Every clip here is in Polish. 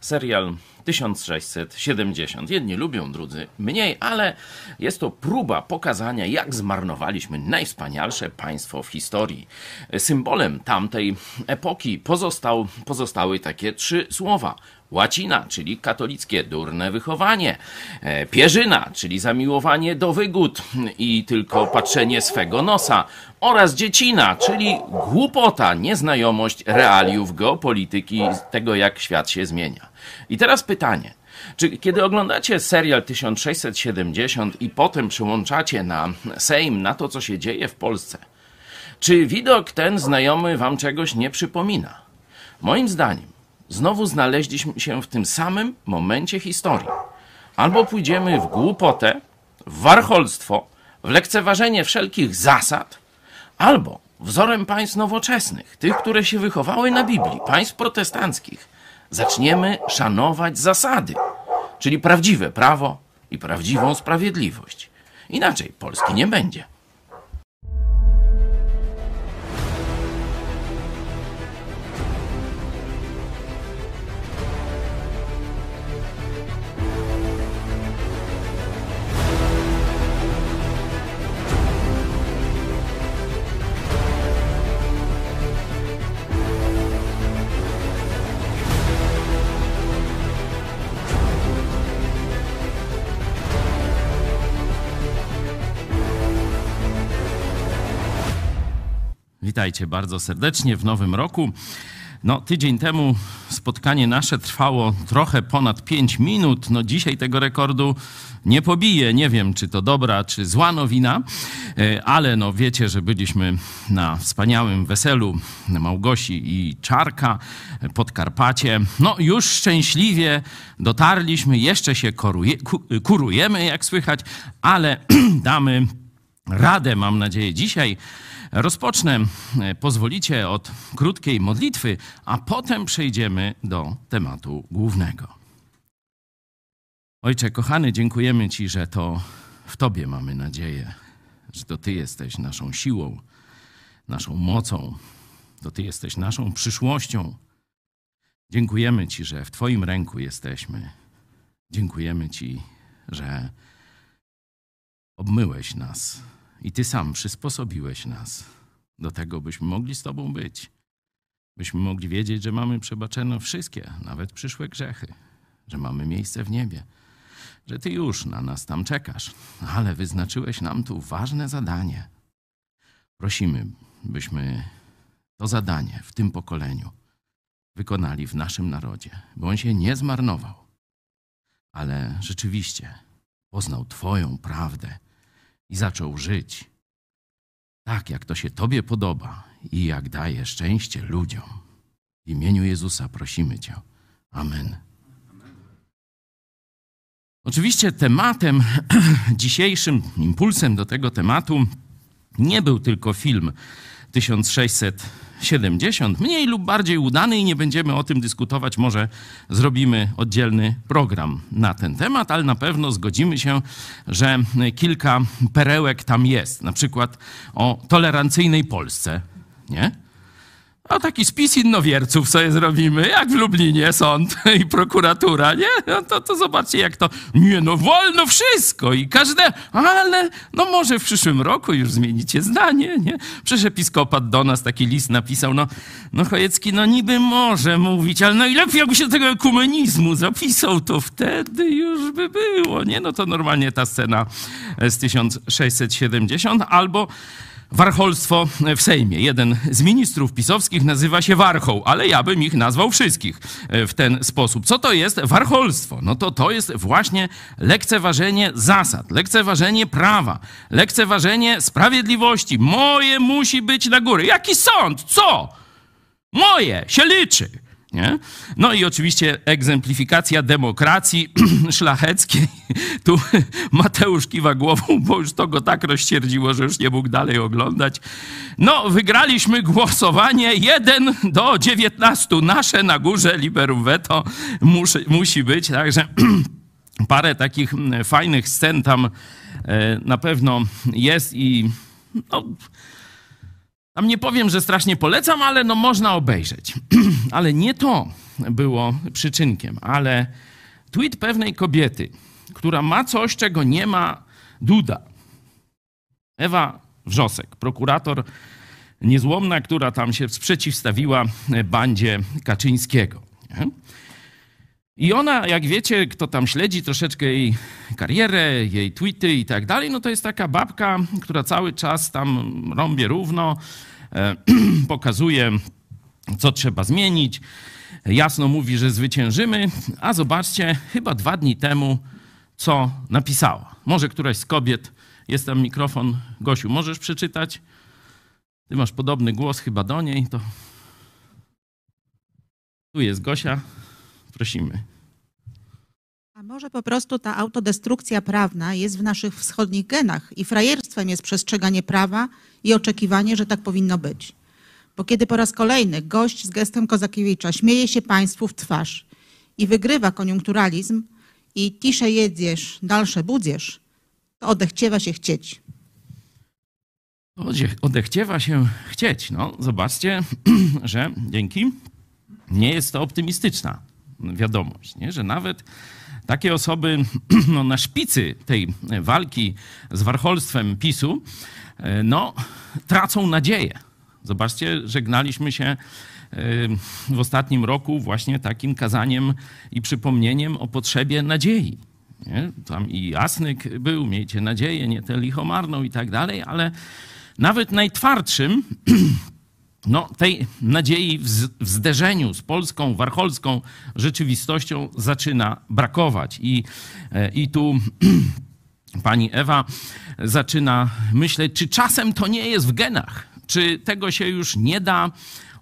serial 1670. Jedni lubią, drudzy mniej, ale jest to próba pokazania, jak zmarnowaliśmy najwspanialsze państwo w historii. Symbolem tamtej epoki pozostał, pozostały takie trzy słowa. Łacina, czyli katolickie durne wychowanie. E, pierzyna, czyli zamiłowanie do wygód i tylko patrzenie swego nosa. Oraz dziecina, czyli głupota, nieznajomość realiów geopolityki, tego jak świat się zmienia. I teraz pytanie. Czy kiedy oglądacie serial 1670 i potem przyłączacie na Sejm, na to, co się dzieje w Polsce, czy widok ten znajomy wam czegoś nie przypomina? Moim zdaniem, znowu znaleźliśmy się w tym samym momencie historii. Albo pójdziemy w głupotę, w warcholstwo, w lekceważenie wszelkich zasad, albo wzorem państw nowoczesnych, tych, które się wychowały na Biblii, państw protestanckich, zaczniemy szanować zasady, czyli prawdziwe prawo i prawdziwą sprawiedliwość. Inaczej Polski nie będzie. Witajcie bardzo serdecznie w nowym roku. No, tydzień temu spotkanie nasze trwało trochę ponad 5 minut. No, dzisiaj tego rekordu nie pobije. Nie wiem, czy to dobra, czy zła nowina, e, ale no, wiecie, że byliśmy na wspaniałym weselu Małgosi i Czarka pod Karpacie. No, już szczęśliwie dotarliśmy, jeszcze się koruje, kurujemy, jak słychać, ale damy radę, mam nadzieję, dzisiaj Rozpocznę, pozwolicie, od krótkiej modlitwy, a potem przejdziemy do tematu głównego. Ojcze, kochany, dziękujemy Ci, że to w Tobie mamy nadzieję, że to Ty jesteś naszą siłą, naszą mocą, to Ty jesteś naszą przyszłością. Dziękujemy Ci, że w Twoim ręku jesteśmy. Dziękujemy Ci, że obmyłeś nas i Ty sam przysposobiłeś nas do tego, byśmy mogli z Tobą być. Byśmy mogli wiedzieć, że mamy przebaczone wszystkie, nawet przyszłe grzechy, że mamy miejsce w niebie, że Ty już na nas tam czekasz, ale wyznaczyłeś nam tu ważne zadanie. Prosimy, byśmy to zadanie w tym pokoleniu wykonali w naszym narodzie, bo on się nie zmarnował, ale rzeczywiście poznał Twoją prawdę i zaczął żyć tak, jak to się Tobie podoba i jak daje szczęście ludziom. W imieniu Jezusa prosimy Cię. Amen. Oczywiście tematem dzisiejszym, impulsem do tego tematu nie był tylko film 1670, mniej lub bardziej udany i nie będziemy o tym dyskutować. Może zrobimy oddzielny program na ten temat, ale na pewno zgodzimy się, że kilka perełek tam jest. Na przykład o tolerancyjnej Polsce, nie? A taki spis innowierców sobie zrobimy, jak w Lublinie sąd i prokuratura, nie? No to, to zobaczcie, jak to, nie no, wolno wszystko i każde, ale no może w przyszłym roku już zmienicie zdanie, nie? Przecież episkopat do nas taki list napisał, no, no Chojecki, no niby może mówić, ale najlepiej jakby się tego ekumenizmu zapisał, to wtedy już by było, nie? No to normalnie ta scena z 1670 albo warcholstwo w Sejmie. Jeden z ministrów pisowskich nazywa się Warchoł, ale ja bym ich nazwał wszystkich e, w ten sposób. Co to jest warcholstwo? No to to jest właśnie lekceważenie zasad, lekceważenie prawa, lekceważenie sprawiedliwości. Moje musi być na górę. Jaki sąd? Co? Moje się liczy. Nie? No i oczywiście egzemplifikacja demokracji szlacheckiej. Tu Mateusz kiwa głową, bo już to go tak rozcierdziło, że już nie mógł dalej oglądać. No, wygraliśmy głosowanie 1 do 19. Nasze na górze, liberum veto musi, musi być. Także parę takich fajnych scen tam e, na pewno jest i no, tam nie powiem, że strasznie polecam, ale no można obejrzeć. ale nie to było przyczynkiem, ale tweet pewnej kobiety, która ma coś, czego nie ma Duda. Ewa Wrzosek, prokurator niezłomna, która tam się sprzeciwstawiła bandzie Kaczyńskiego. I ona, jak wiecie, kto tam śledzi troszeczkę jej karierę, jej tweety i tak dalej, no to jest taka babka, która cały czas tam rąbie równo, pokazuje, co trzeba zmienić, jasno mówi, że zwyciężymy, a zobaczcie, chyba dwa dni temu, co napisała. Może któraś z kobiet, jest tam mikrofon, Gosiu, możesz przeczytać? Ty masz podobny głos chyba do niej, to... Tu jest Gosia, prosimy. A może po prostu ta autodestrukcja prawna jest w naszych wschodnich genach i frajerstwem jest przestrzeganie prawa i oczekiwanie, że tak powinno być. Bo kiedy po raz kolejny gość z gestem Kozakiewicza śmieje się państwu w twarz i wygrywa koniunkturalizm i tisze jedziesz, dalsze budziesz, to odechciewa się chcieć. Odechciewa się chcieć. No, zobaczcie, że dzięki nie jest to optymistyczna wiadomość, nie? że nawet takie osoby no, na szpicy tej walki z warcholstwem PiSu no, tracą nadzieję. Zobaczcie, żegnaliśmy się w ostatnim roku właśnie takim kazaniem i przypomnieniem o potrzebie nadziei. Nie? Tam i Jasnyk był, miejcie nadzieję, nie tę lichomarną i tak dalej, ale nawet najtwardszym no, tej nadziei w, w zderzeniu z polską, warcholską rzeczywistością zaczyna brakować. I, e, i tu pani Ewa zaczyna myśleć, czy czasem to nie jest w genach, czy tego się już nie da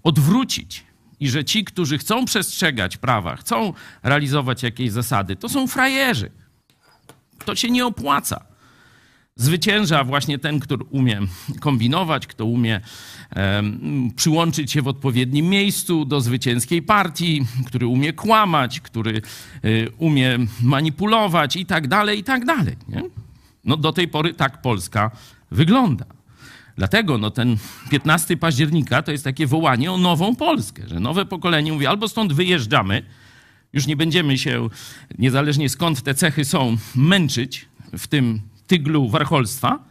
odwrócić. I że ci, którzy chcą przestrzegać prawa, chcą realizować jakieś zasady, to są frajerzy. To się nie opłaca. Zwycięża właśnie ten, który umie kombinować, kto umie przyłączyć się w odpowiednim miejscu do zwycięskiej partii, który umie kłamać, który y, umie manipulować i tak dalej, i tak dalej. Nie? No do tej pory tak Polska wygląda. Dlatego no, ten 15 października to jest takie wołanie o nową Polskę, że nowe pokolenie mówi albo stąd wyjeżdżamy, już nie będziemy się, niezależnie skąd te cechy są, męczyć w tym tyglu warcholstwa,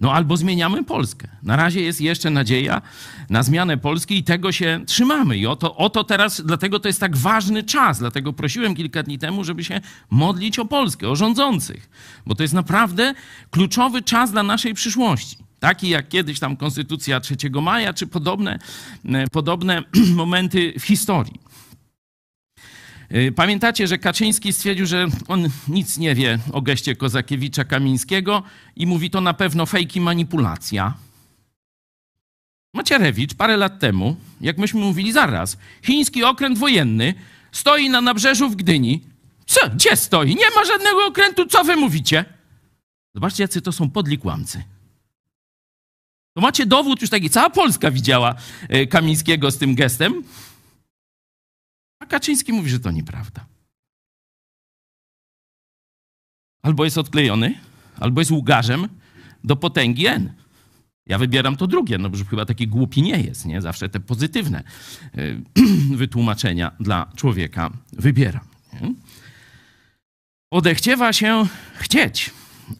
no albo zmieniamy Polskę. Na razie jest jeszcze nadzieja na zmianę Polski i tego się trzymamy. I oto, oto teraz, dlatego to jest tak ważny czas. Dlatego prosiłem kilka dni temu, żeby się modlić o Polskę, o rządzących. Bo to jest naprawdę kluczowy czas dla naszej przyszłości. Taki jak kiedyś tam Konstytucja 3 maja, czy podobne, e, podobne momenty w historii. Y, pamiętacie, że Kaczyński stwierdził, że on nic nie wie o geście Kozakiewicza Kamińskiego i mówi to na pewno fejki manipulacja. Macierewicz parę lat temu, jak myśmy mówili zaraz, chiński okręt wojenny stoi na nabrzeżu w Gdyni. Co? Gdzie stoi? Nie ma żadnego okrętu, co wy mówicie? Zobaczcie, jacy to są podli kłamcy. To macie dowód już taki, cała Polska widziała y, Kamińskiego z tym gestem. A Kaczyński mówi, że to nieprawda. Albo jest odklejony, albo jest łgarzem do potęgi N. Ja wybieram to drugie, no bo chyba taki głupi nie jest, nie? Zawsze te pozytywne y, wytłumaczenia dla człowieka wybieram. Nie? Odechciewa się chcieć.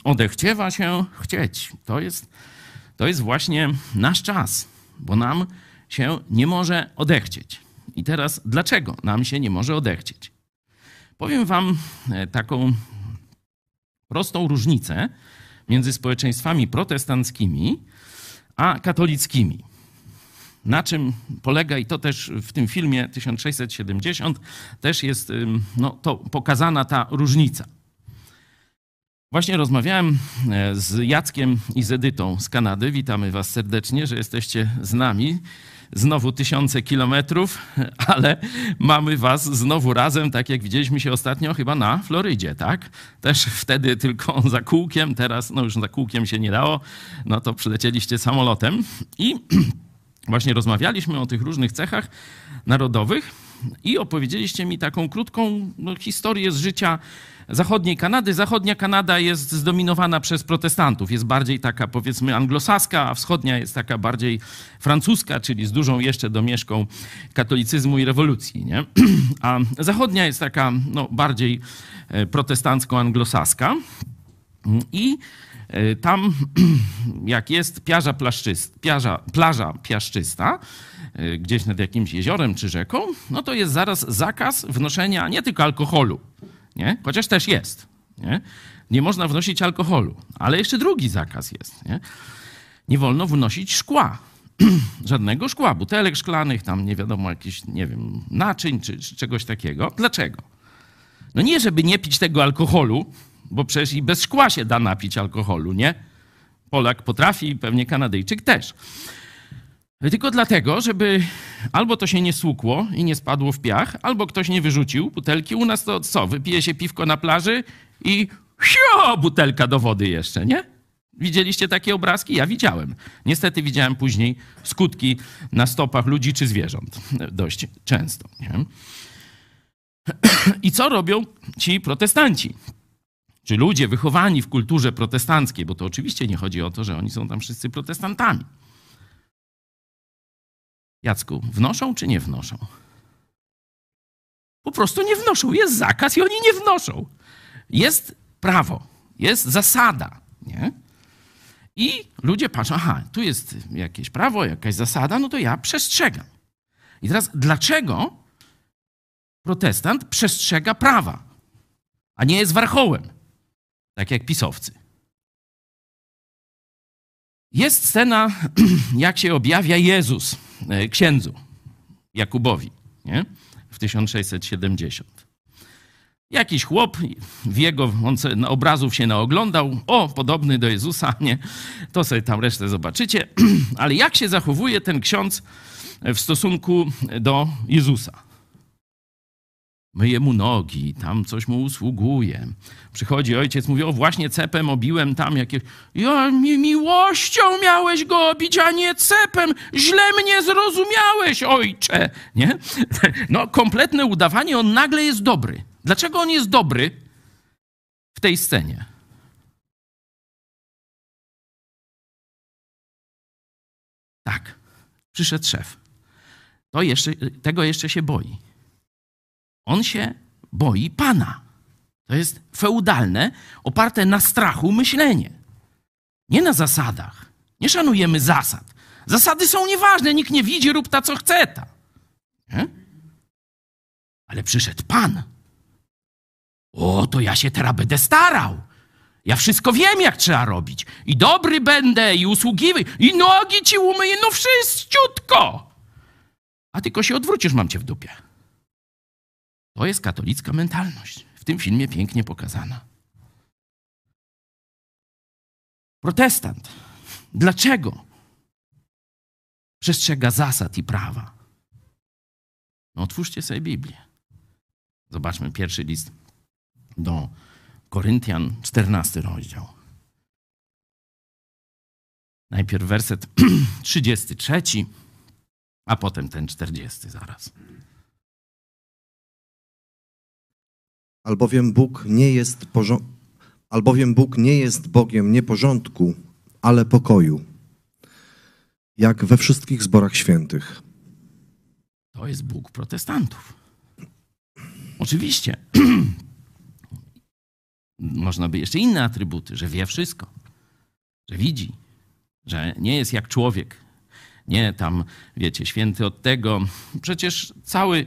Odechciewa się chcieć. To jest, to jest właśnie nasz czas, bo nam się nie może odechcieć. I teraz dlaczego nam się nie może odechcieć? Powiem Wam e, taką prostą różnicę między społeczeństwami protestanckimi a katolickimi. Na czym polega, i to też w tym filmie 1670 też jest no, to pokazana ta różnica. Właśnie rozmawiałem e, z Jackiem i z Edytą z Kanady. Witamy Was serdecznie, że jesteście z nami znowu tysiące kilometrów, ale mamy was znowu razem, tak jak widzieliśmy się ostatnio chyba na Florydzie, tak? Też wtedy tylko za kółkiem, teraz no już za kółkiem się nie dało, no to przylecieliście samolotem i właśnie rozmawialiśmy o tych różnych cechach narodowych i opowiedzieliście mi taką krótką no, historię z życia zachodniej Kanady. Zachodnia Kanada jest zdominowana przez protestantów. Jest bardziej taka, powiedzmy, anglosaska, a wschodnia jest taka bardziej francuska, czyli z dużą jeszcze domieszką katolicyzmu i rewolucji. Nie? A zachodnia jest taka no, bardziej e, protestancko-anglosaska. I e, tam, jak jest piaża, plaszczyst, piaża, plaża piaszczysta, e, gdzieś nad jakimś jeziorem czy rzeką, no to jest zaraz zakaz wnoszenia nie tylko alkoholu, nie? chociaż też jest. Nie? nie można wnosić alkoholu, ale jeszcze drugi zakaz jest. Nie, nie wolno wnosić szkła. Żadnego szkła, butelek szklanych, tam nie wiadomo, jakichś, nie wiem, naczyń czy, czy czegoś takiego. Dlaczego? No nie, żeby nie pić tego alkoholu, bo przecież i bez szkła się da napić alkoholu, nie? Polak potrafi, pewnie Kanadyjczyk też. Tylko dlatego, żeby albo to się nie słukło i nie spadło w piach, albo ktoś nie wyrzucił butelki. U nas to co? Wypije się piwko na plaży i sio, butelka do wody jeszcze, nie? Widzieliście takie obrazki? Ja widziałem. Niestety widziałem później skutki na stopach ludzi czy zwierząt. Dość często. Nie? I co robią ci protestanci? Czy ludzie wychowani w kulturze protestanckiej, bo to oczywiście nie chodzi o to, że oni są tam wszyscy protestantami. Jacku, wnoszą czy nie wnoszą? Po prostu nie wnoszą. Jest zakaz i oni nie wnoszą. Jest prawo, jest zasada, nie? I ludzie patrzą, aha, tu jest jakieś prawo, jakaś zasada, no to ja przestrzegam. I teraz dlaczego protestant przestrzega prawa, a nie jest warchołem, tak jak pisowcy? Jest scena, jak się objawia Jezus e, księdzu Jakubowi nie? w 1670. Jakiś chłop, w jego, on sobie obrazów się naoglądał, o, podobny do Jezusa, nie? To sobie tam resztę zobaczycie. Ale jak się zachowuje ten ksiądz w stosunku do Jezusa? Myje mu nogi, tam coś mu usługuje. Przychodzi ojciec, mówi, o właśnie cepem obiłem tam jakieś... Ja mi miłością miałeś go obić, a nie cepem. Źle mnie zrozumiałeś, ojcze. Nie? No, kompletne udawanie, on nagle jest dobry. Dlaczego on jest dobry w tej scenie? Tak, przyszedł szef. To jeszcze, tego jeszcze się boi. On się boi Pana. To jest feudalne, oparte na strachu myślenie. Nie na zasadach. Nie szanujemy zasad. Zasady są nieważne, nikt nie widzi, rób ta co chce ta. Nie? Ale przyszedł Pan. O, to ja się teraz będę starał. Ja wszystko wiem, jak trzeba robić. I dobry będę, i usługiwy, i nogi ci umyję, no wszystciutko. A tylko się odwrócisz, mam cię w dupie. To jest katolicka mentalność. W tym filmie pięknie pokazana. Protestant. Dlaczego przestrzega zasad i prawa? No, otwórzcie sobie Biblię. Zobaczmy pierwszy list do Koryntian, 14 rozdział. Najpierw werset 33, a potem ten 40 zaraz. Albowiem Bóg nie jest, albowiem Bóg nie jest Bogiem nieporządku, ale pokoju, jak we wszystkich zborach świętych. To jest Bóg protestantów. Oczywiście. Można by jeszcze inne atrybuty, że wie wszystko, że widzi, że nie jest jak człowiek. Nie tam, wiecie, święty od tego. Przecież cały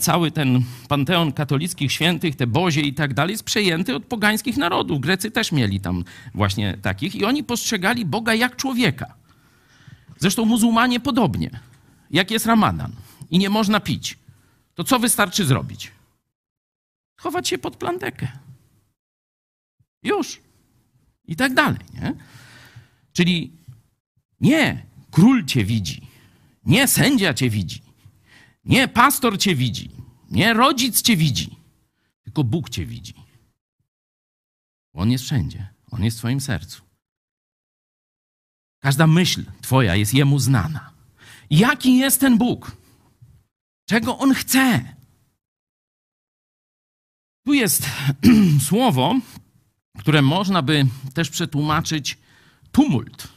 cały ten panteon katolickich świętych, te bozie i tak dalej, jest przejęty od pogańskich narodów. Grecy też mieli tam właśnie takich i oni postrzegali Boga jak człowieka. Zresztą muzułmanie podobnie. Jak jest ramadan i nie można pić, to co wystarczy zrobić? Chować się pod plantekę. Już. I tak dalej. Nie? Czyli nie król cię widzi, nie sędzia cię widzi, nie pastor cię widzi, nie rodzic cię widzi, tylko Bóg cię widzi. On jest wszędzie, on jest w Twoim sercu. Każda myśl Twoja jest Jemu znana. Jaki jest ten Bóg? Czego On chce? Tu jest słowo, które można by też przetłumaczyć tumult.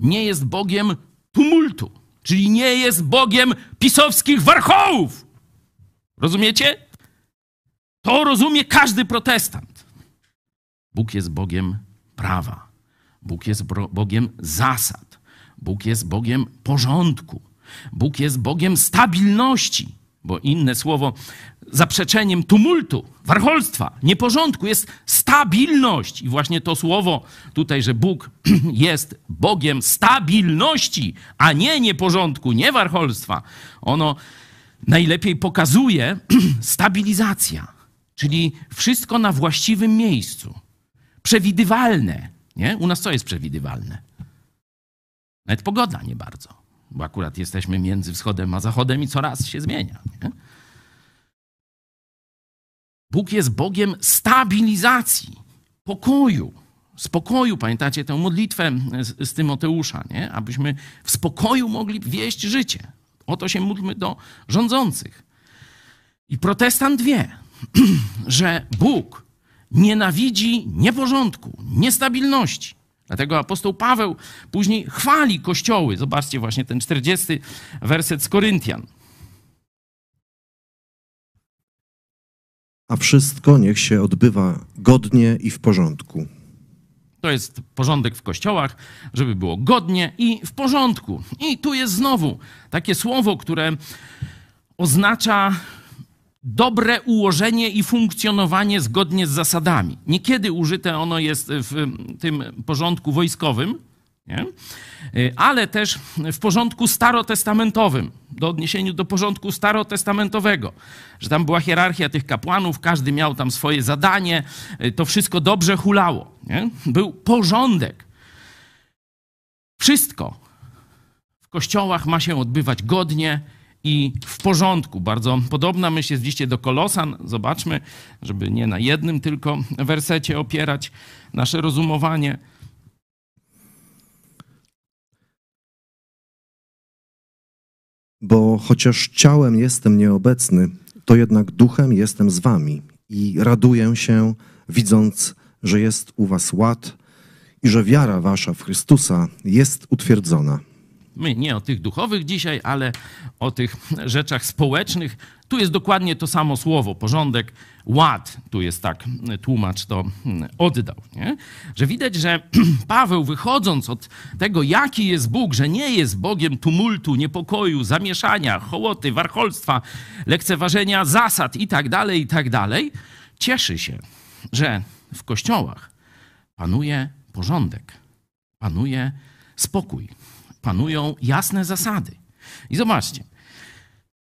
Nie jest Bogiem tumultu, czyli nie jest Bogiem pisowskich warchołów. Rozumiecie? To rozumie każdy protestant. Bóg jest Bogiem prawa. Bóg jest Bogiem zasad. Bóg jest Bogiem porządku. Bóg jest Bogiem stabilności, bo inne słowo zaprzeczeniem tumultu, warholstwa, nieporządku jest stabilność. I właśnie to słowo tutaj, że Bóg jest Bogiem stabilności, a nie nieporządku, nie warholstwa, ono najlepiej pokazuje stabilizacja, czyli wszystko na właściwym miejscu, przewidywalne. Nie? U nas co jest przewidywalne? Nawet pogoda nie bardzo, bo akurat jesteśmy między wschodem a zachodem i coraz się zmienia. Nie? Bóg jest Bogiem stabilizacji, pokoju, spokoju. Pamiętacie tę modlitwę z, z Tymoteusza, nie? abyśmy w spokoju mogli wieść życie. O to się módlmy do rządzących. I protestant wie, że Bóg nienawidzi nieporządku, niestabilności. Dlatego apostoł Paweł później chwali kościoły. Zobaczcie właśnie ten 40 werset z Koryntian. A wszystko niech się odbywa godnie i w porządku. To jest porządek w kościołach, żeby było godnie i w porządku. I tu jest znowu takie słowo, które oznacza dobre ułożenie i funkcjonowanie zgodnie z zasadami. Niekiedy użyte ono jest w tym porządku wojskowym, nie? ale też w porządku starotestamentowym, do odniesieniu do porządku starotestamentowego, że tam była hierarchia tych kapłanów, każdy miał tam swoje zadanie, to wszystko dobrze hulało. Nie? Był porządek. Wszystko w kościołach ma się odbywać godnie, i w porządku. Bardzo podobna myśl jest dziś do Kolosan. Zobaczmy, żeby nie na jednym tylko wersecie opierać nasze rozumowanie. Bo chociaż ciałem jestem nieobecny, to jednak duchem jestem z wami i raduję się, widząc, że jest u was ład i że wiara wasza w Chrystusa jest utwierdzona. My nie o tych duchowych dzisiaj, ale o tych rzeczach społecznych. Tu jest dokładnie to samo słowo, porządek, ład. Tu jest tak, tłumacz to oddał. Nie? Że widać, że Paweł wychodząc od tego, jaki jest Bóg, że nie jest Bogiem tumultu, niepokoju, zamieszania, hołoty, warcholstwa, lekceważenia zasad i tak dalej, i tak cieszy się, że w kościołach panuje porządek, panuje spokój panują jasne zasady. I zobaczcie,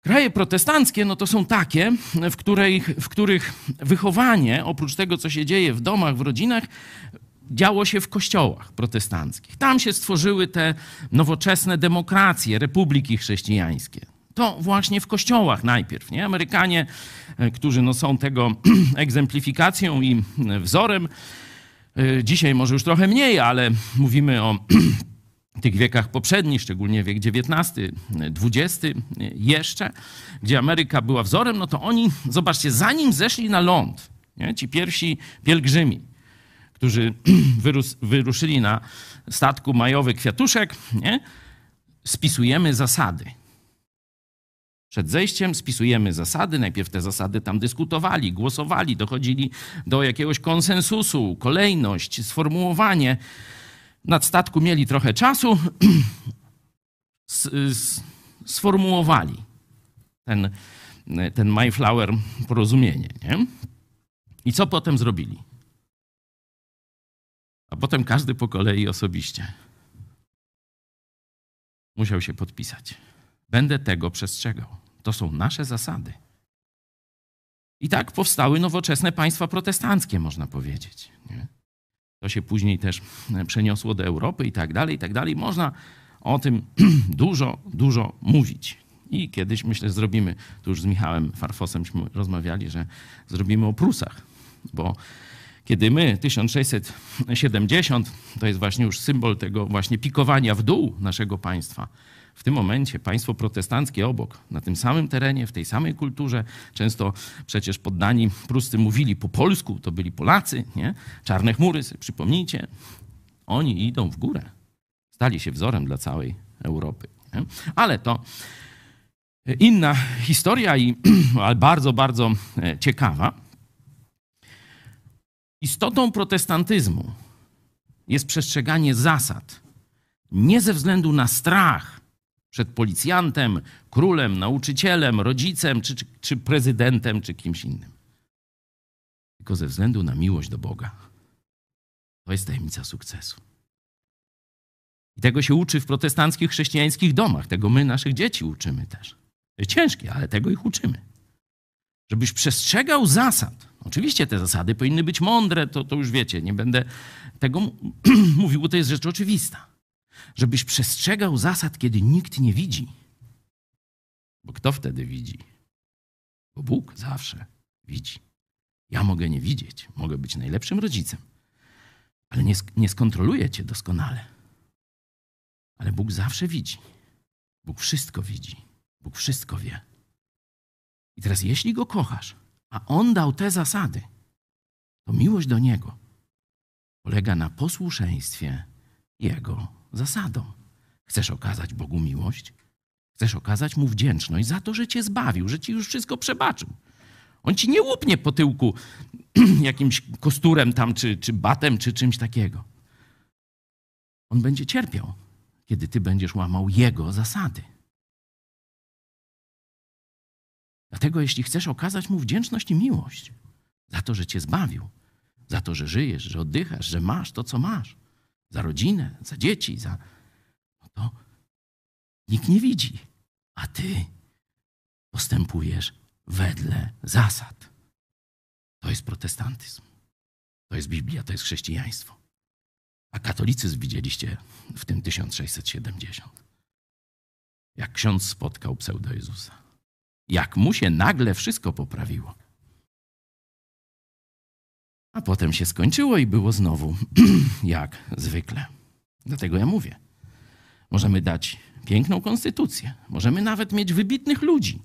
kraje protestanckie no to są takie, w, której, w których wychowanie, oprócz tego, co się dzieje w domach, w rodzinach, działo się w kościołach protestanckich. Tam się stworzyły te nowoczesne demokracje, republiki chrześcijańskie. To właśnie w kościołach najpierw. Nie? Amerykanie, e, którzy no są tego egzemplifikacją i wzorem, e, dzisiaj może już trochę mniej, ale mówimy o tych wiekach poprzednich, szczególnie wiek XIX, XX jeszcze, gdzie Ameryka była wzorem, no to oni, zobaczcie, zanim zeszli na ląd, nie, ci pierwsi pielgrzymi, którzy wyrus, wyruszyli na statku majowy Kwiatuszek, nie, spisujemy zasady. Przed zejściem spisujemy zasady. Najpierw te zasady tam dyskutowali, głosowali, dochodzili do jakiegoś konsensusu, kolejność, sformułowanie nad statku mieli trochę czasu, sformułowali ten, ten Mayflower porozumienie. Nie? I co potem zrobili? A potem każdy po kolei osobiście musiał się podpisać. Będę tego przestrzegał. To są nasze zasady. I tak powstały nowoczesne państwa protestanckie, można powiedzieć. Nie? To się później też e, przeniosło do Europy i tak dalej, i tak dalej. Można o tym dużo, dużo mówić. I kiedyś, myślę, zrobimy, tu już z Michałem Farfosem rozmawiali, że zrobimy o Prusach, bo kiedy my 1670, to jest właśnie już symbol tego właśnie pikowania w dół naszego państwa, w tym momencie państwo protestanckie obok, na tym samym terenie, w tej samej kulturze, często przecież poddani Pruscy mówili po polsku, to byli Polacy, nie? Czarne chmury, przypomnijcie, oni idą w górę. Stali się wzorem dla całej Europy. Nie? Ale to inna historia i bardzo, bardzo e, ciekawa. Istotą protestantyzmu jest przestrzeganie zasad, nie ze względu na strach przed policjantem, królem, nauczycielem, rodzicem, czy, czy, czy prezydentem, czy kimś innym, tylko ze względu na miłość do Boga. To jest tajemnica sukcesu. I tego się uczy w protestanckich chrześcijańskich domach. Tego my naszych dzieci uczymy też. Ciężkie, ale tego ich uczymy. Żebyś przestrzegał zasad. Oczywiście te zasady powinny być mądre, to, to już wiecie, nie będę tego mówił, bo to jest rzecz oczywista. Żebyś przestrzegał zasad, kiedy nikt nie widzi. Bo kto wtedy widzi? Bo Bóg zawsze widzi. Ja mogę nie widzieć, mogę być najlepszym rodzicem, ale nie, nie skontroluję cię doskonale. Ale Bóg zawsze widzi. Bóg wszystko widzi. Bóg wszystko wie. I teraz, jeśli go kochasz, a on dał te zasady, to miłość do niego polega na posłuszeństwie jego zasadom. Chcesz okazać Bogu miłość? Chcesz okazać mu wdzięczność za to, że cię zbawił, że ci już wszystko przebaczył. On ci nie łupnie po tyłku jakimś kosturem tam, czy, czy batem, czy czymś takiego. On będzie cierpiał, kiedy ty będziesz łamał jego zasady. Dlatego, jeśli chcesz okazać mu wdzięczność i miłość za to, że cię zbawił, za to, że żyjesz, że oddychasz, że masz to, co masz, za rodzinę, za dzieci, za. No to nikt nie widzi, a ty postępujesz wedle zasad. To jest protestantyzm. To jest Biblia, to jest chrześcijaństwo. A katolicyzm widzieliście w tym 1670. Jak ksiądz spotkał pseudo Jezusa. Jak mu się nagle wszystko poprawiło. A potem się skończyło i było znowu jak zwykle. Dlatego ja mówię. Możemy dać piękną konstytucję, możemy nawet mieć wybitnych ludzi,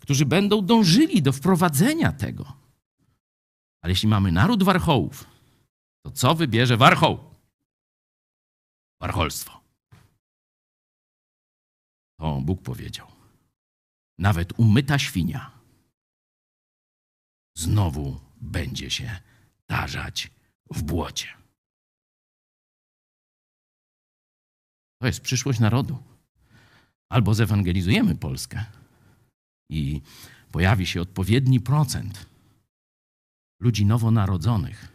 którzy będą dążyli do wprowadzenia tego. Ale jeśli mamy naród warchołów, to co wybierze warchoł? Warcholstwo. To Bóg powiedział. Nawet umyta świnia znowu będzie się tarzać w błocie. To jest przyszłość narodu. Albo zewangelizujemy Polskę i pojawi się odpowiedni procent ludzi nowonarodzonych,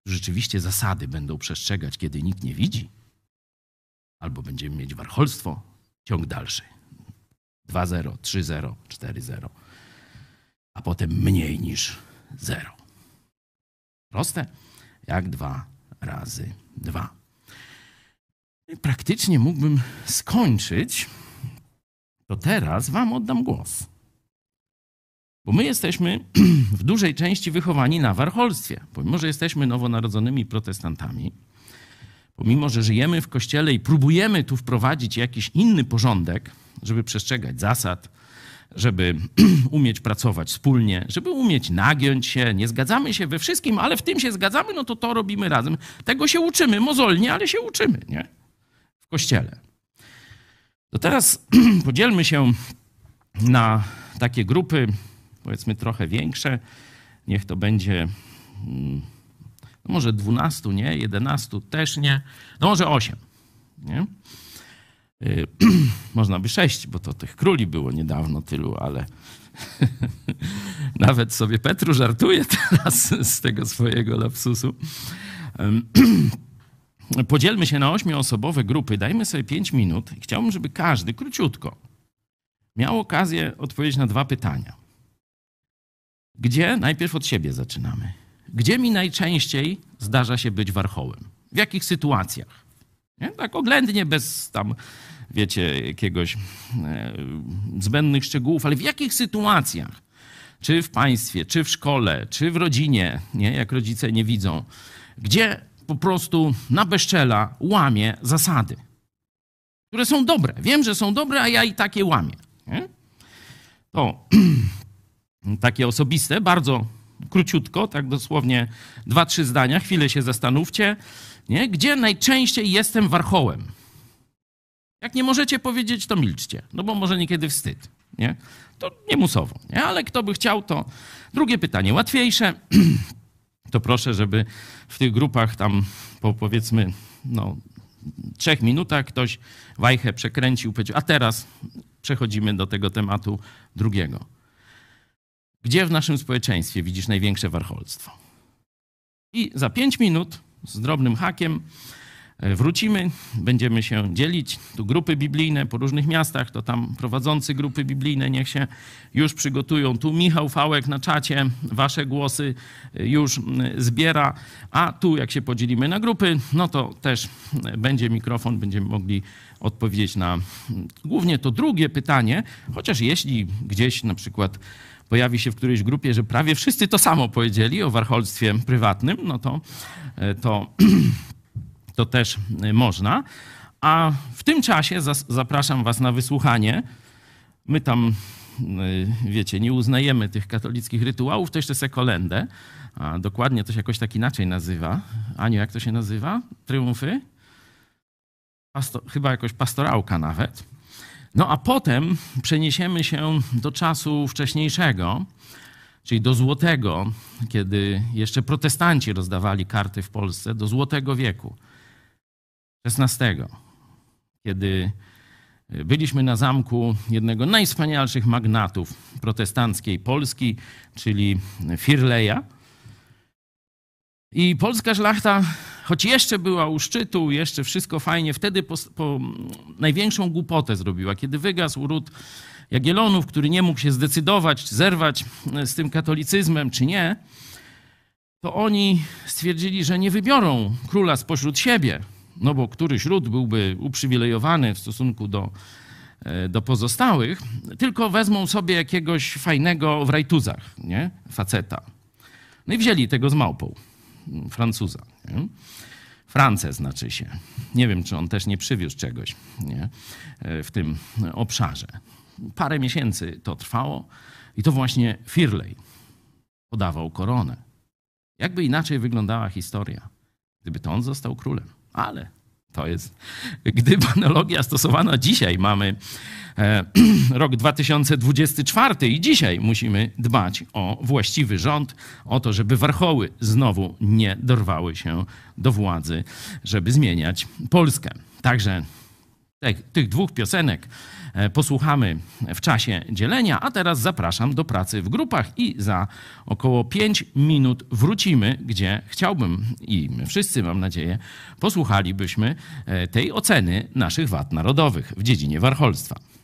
którzy rzeczywiście zasady będą przestrzegać, kiedy nikt nie widzi, albo będziemy mieć warcholstwo, ciąg dalszy. 2-0, 3-0, 4-0, a potem mniej niż 0. Proste jak 2 razy 2. Praktycznie mógłbym skończyć, to teraz Wam oddam głos. Bo my jesteśmy w dużej części wychowani na warcholstwie. Pomimo, że jesteśmy nowonarodzonymi protestantami, pomimo, że żyjemy w kościele i próbujemy tu wprowadzić jakiś inny porządek, żeby przestrzegać zasad, żeby umieć pracować wspólnie, żeby umieć nagiąć się. Nie zgadzamy się we wszystkim, ale w tym się zgadzamy, no to to robimy razem. Tego się uczymy, mozolnie, ale się uczymy, nie? W kościele. To teraz podzielmy się na takie grupy, powiedzmy trochę większe. Niech to będzie no może 12, nie? 11 też nie. No może 8, nie? Y, można by sześć, bo to tych króli było niedawno tylu, ale nawet sobie Petru żartuje teraz z tego swojego lapsusu. Podzielmy się na ośmioosobowe grupy, dajmy sobie pięć minut. Chciałbym, żeby każdy króciutko miał okazję odpowiedzieć na dwa pytania. Gdzie, najpierw od siebie zaczynamy, gdzie mi najczęściej zdarza się być warchołem? W jakich sytuacjach? Nie? Tak oględnie, bez tam, wiecie, jakiegoś e, zbędnych szczegółów, ale w jakich sytuacjach? Czy w państwie, czy w szkole, czy w rodzinie, nie? jak rodzice nie widzą, gdzie po prostu na bezczela łamie zasady, które są dobre. Wiem, że są dobre, a ja i takie łamię. Nie? To takie osobiste, bardzo króciutko, tak dosłownie dwa, trzy zdania, chwilę się zastanówcie, nie? gdzie najczęściej jestem warchołem. Jak nie możecie powiedzieć, to milczcie, no bo może niekiedy wstyd. Nie? To niemusowo, nie? ale kto by chciał, to drugie pytanie, łatwiejsze. To proszę, żeby w tych grupach tam po powiedzmy no, trzech minutach ktoś wajchę przekręcił, powiedział, a teraz przechodzimy do tego tematu drugiego. Gdzie w naszym społeczeństwie widzisz największe warcholstwo? I za pięć minut z drobnym hakiem e, wrócimy, będziemy się dzielić. Tu grupy biblijne po różnych miastach, to tam prowadzący grupy biblijne niech się już przygotują. Tu Michał Fałek na czacie wasze głosy e, już zbiera, a tu jak się podzielimy na grupy, no to też e, będzie mikrofon, będziemy mogli odpowiedzieć na głównie to drugie pytanie, chociaż jeśli gdzieś na przykład pojawi się w którejś grupie, że prawie wszyscy to samo powiedzieli o warcholstwie prywatnym, no to, to, to też można. A w tym czasie zapraszam Was na wysłuchanie. My tam, wiecie, nie uznajemy tych katolickich rytuałów, to jeszcze se kolendę. A dokładnie to się jakoś tak inaczej nazywa. Aniu, jak to się nazywa? Triumfy? Pasto chyba jakoś pastorałka nawet. No a potem przeniesiemy się do czasu wcześniejszego, czyli do złotego, kiedy jeszcze protestanci rozdawali karty w Polsce, do złotego wieku, XVI, kiedy byliśmy na zamku jednego najwspanialszych magnatów protestanckiej Polski, czyli Firleja. I polska szlachta choć jeszcze była u szczytu, jeszcze wszystko fajnie, wtedy po, po największą głupotę zrobiła, kiedy wygasł ród Jagielonów, który nie mógł się zdecydować, czy zerwać z tym katolicyzmem, czy nie, to oni stwierdzili, że nie wybiorą króla spośród siebie, no bo któryś ród byłby uprzywilejowany w stosunku do, e, do pozostałych, tylko wezmą sobie jakiegoś fajnego w rajtuzach, nie? faceta. No i wzięli tego z małpą, Francuza. Nie? France znaczy się. Nie wiem, czy on też nie przywiózł czegoś nie? E, w tym obszarze. Parę miesięcy to trwało i to właśnie Firley podawał koronę. Jakby inaczej wyglądała historia, gdyby to on został królem. Ale to jest, gdyby analogia stosowana dzisiaj, mamy e, rok 2024 i dzisiaj musimy dbać o właściwy rząd, o to, żeby warchoły znowu nie dorwały się do władzy, żeby zmieniać Polskę. Także tych dwóch piosenek e, posłuchamy w czasie dzielenia, a teraz zapraszam do pracy w grupach i za około 5 minut wrócimy, gdzie chciałbym i my wszyscy, mam nadzieję, posłuchalibyśmy e, tej oceny naszych wad narodowych w dziedzinie warcholstwa.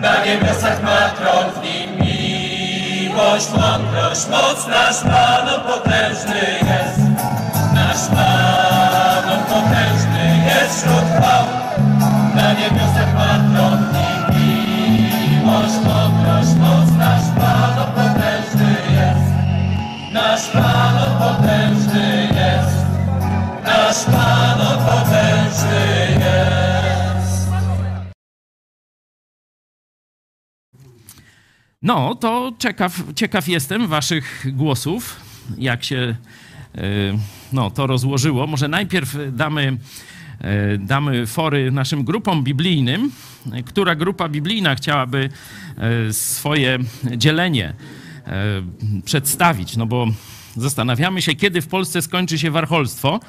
Na niebiosach ma tron w nim miłość, mądrość, moc. Nasz Pan potężny No, to ciekaw, ciekaw jestem waszych głosów, jak się e, no, to rozłożyło. Może najpierw damy, e, damy fory naszym grupom biblijnym. Która grupa biblijna chciałaby e, swoje dzielenie przedstawić? No bo zastanawiamy się, kiedy w Polsce skończy się warcholstwo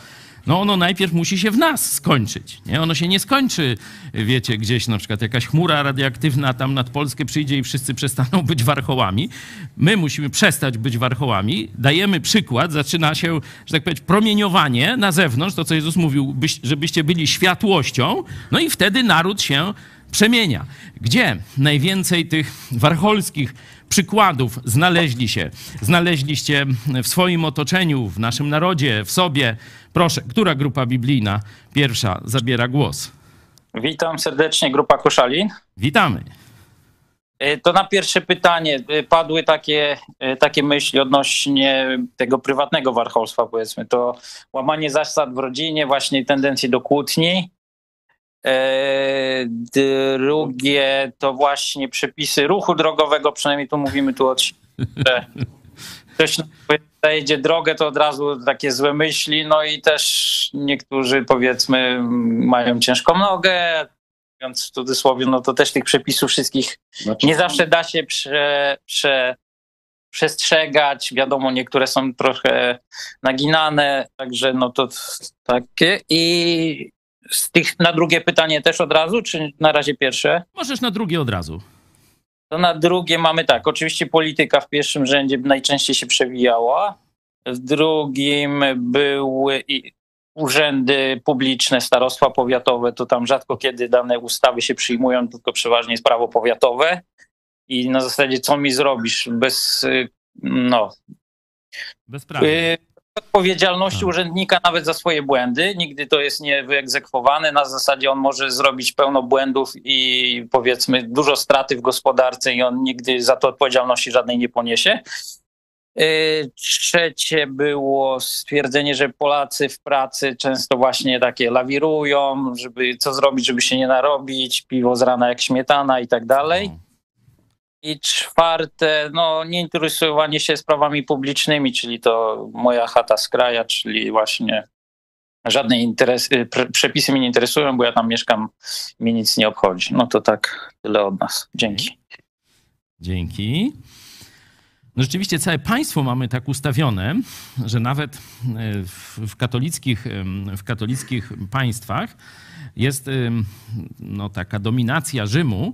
no ono najpierw musi się w nas skończyć. Nie? Ono się nie skończy, wiecie, gdzieś na przykład jakaś chmura radioaktywna tam nad Polskę przyjdzie i wszyscy przestaną być warchołami. My musimy przestać być warchołami. Dajemy przykład, zaczyna się, że tak powiedzieć, promieniowanie na zewnątrz, to co Jezus mówił, byś, żebyście byli światłością, no i wtedy naród się przemienia. Gdzie najwięcej tych warcholskich przykładów znaleźli się, znaleźliście w swoim otoczeniu, w naszym narodzie, w sobie. Proszę, która grupa biblijna pierwsza zabiera głos? Witam serdecznie, grupa Koszalin. Witamy. E, To na pierwsze pytanie e, padły takie, e, takie myśli odnośnie tego prywatnego warcholstwa, powiedzmy. To łamanie zasad w rodzinie, właśnie tendencji do kłótni. E, Drugie to właśnie przepisy ruchu drogowego, przynajmniej tu mówimy tu o że ktoś zajdzie drogę, to od razu takie złe myśli, no i też niektórzy powiedzmy mają ciężką nogę, mówiąc w cudzysłowie, no to też tych przepisów wszystkich nie zawsze da się prze, prze, przestrzegać. Wiadomo, niektóre są trochę naginane, także no to takie. I z tych na drugie pytanie też od razu, czy na razie pierwsze? Możesz na drugie od razu. To na drugie mamy tak, oczywiście polityka w pierwszym rzędzie najczęściej się przewijała. W drugim były urzędy publiczne, starostwa powiatowe, to tam rzadko kiedy dane ustawy się przyjmują, tylko przeważnie jest prawo powiatowe. I na zasadzie, co mi zrobisz bez, y, no, Bezprawnie. Odpowiedzialności Tak. urzędnika nawet za swoje błędy. Nigdy to jest nie wyegzekwowane. Na zasadzie on może zrobić pełno błędów i powiedzmy dużo straty w gospodarce i on nigdy za to odpowiedzialności żadnej nie poniesie. Y, Trzecie było stwierdzenie, że Polacy w pracy często właśnie takie lawirują, żeby co zrobić, żeby się nie narobić, piwo z rana jak śmietana i tak dalej. I czwarte, no nie interesowanie się sprawami publicznymi, czyli to moja chata z kraja, czyli właśnie żadne interes, y, pr- przepisy mnie nie interesują, bo ja tam mieszkam, mnie nic nie obchodzi. No to tak tyle od nas. Dzięki. Dzięki. No rzeczywiście całe państwo mamy tak ustawione, że nawet e, w, katolickich, w katolickich państwach jest no, taka dominacja Rzymu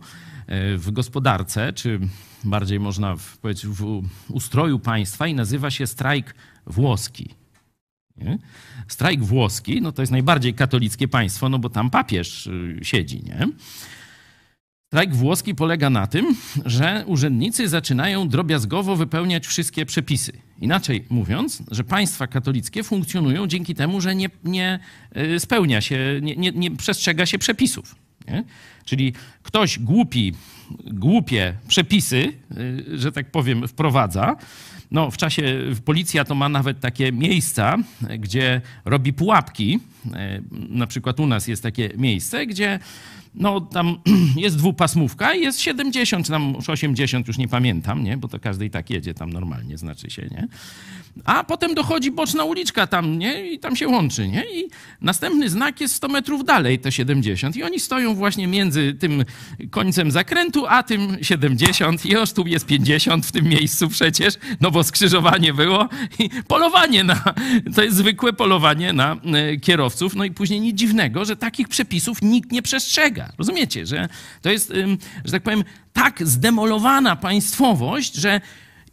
w gospodarce, czy bardziej można powiedzieć w ustroju państwa i nazywa się strajk włoski. Nie? Strajk włoski, no to jest najbardziej katolickie państwo, no bo tam papież y, siedzi, nie? Strajk włoski polega na tym, że urzędnicy zaczynają drobiazgowo wypełniać wszystkie przepisy. Inaczej mówiąc, że państwa katolickie funkcjonują dzięki temu, że nie, nie y, spełnia się, nie, nie, nie przestrzega się przepisów. Nie? Czyli ktoś głupi, głupie przepisy, y, że tak powiem, wprowadza. No, w czasie policja to ma nawet takie miejsca, gdzie robi pułapki. Y, Na przykład u nas jest takie miejsce, gdzie no tam jest dwupasmówka i jest 70 czy tam już 80, już nie pamiętam, nie? Bo to każdy i tak jedzie tam normalnie, znaczy się, nie? A potem dochodzi boczna uliczka tam, nie? I tam się łączy, nie? I następny znak jest 100 metrów dalej, te 70. I oni stoją właśnie między tym końcem zakrętu, a tym 70. I już tu jest 50 w tym miejscu przecież, no bo skrzyżowanie było i polowanie na, to jest zwykłe polowanie na e, kierowców. No i później nic dziwnego, że takich przepisów nikt nie przestrzega. Rozumiecie, że to jest, że tak powiem, tak zdemolowana państwowość, że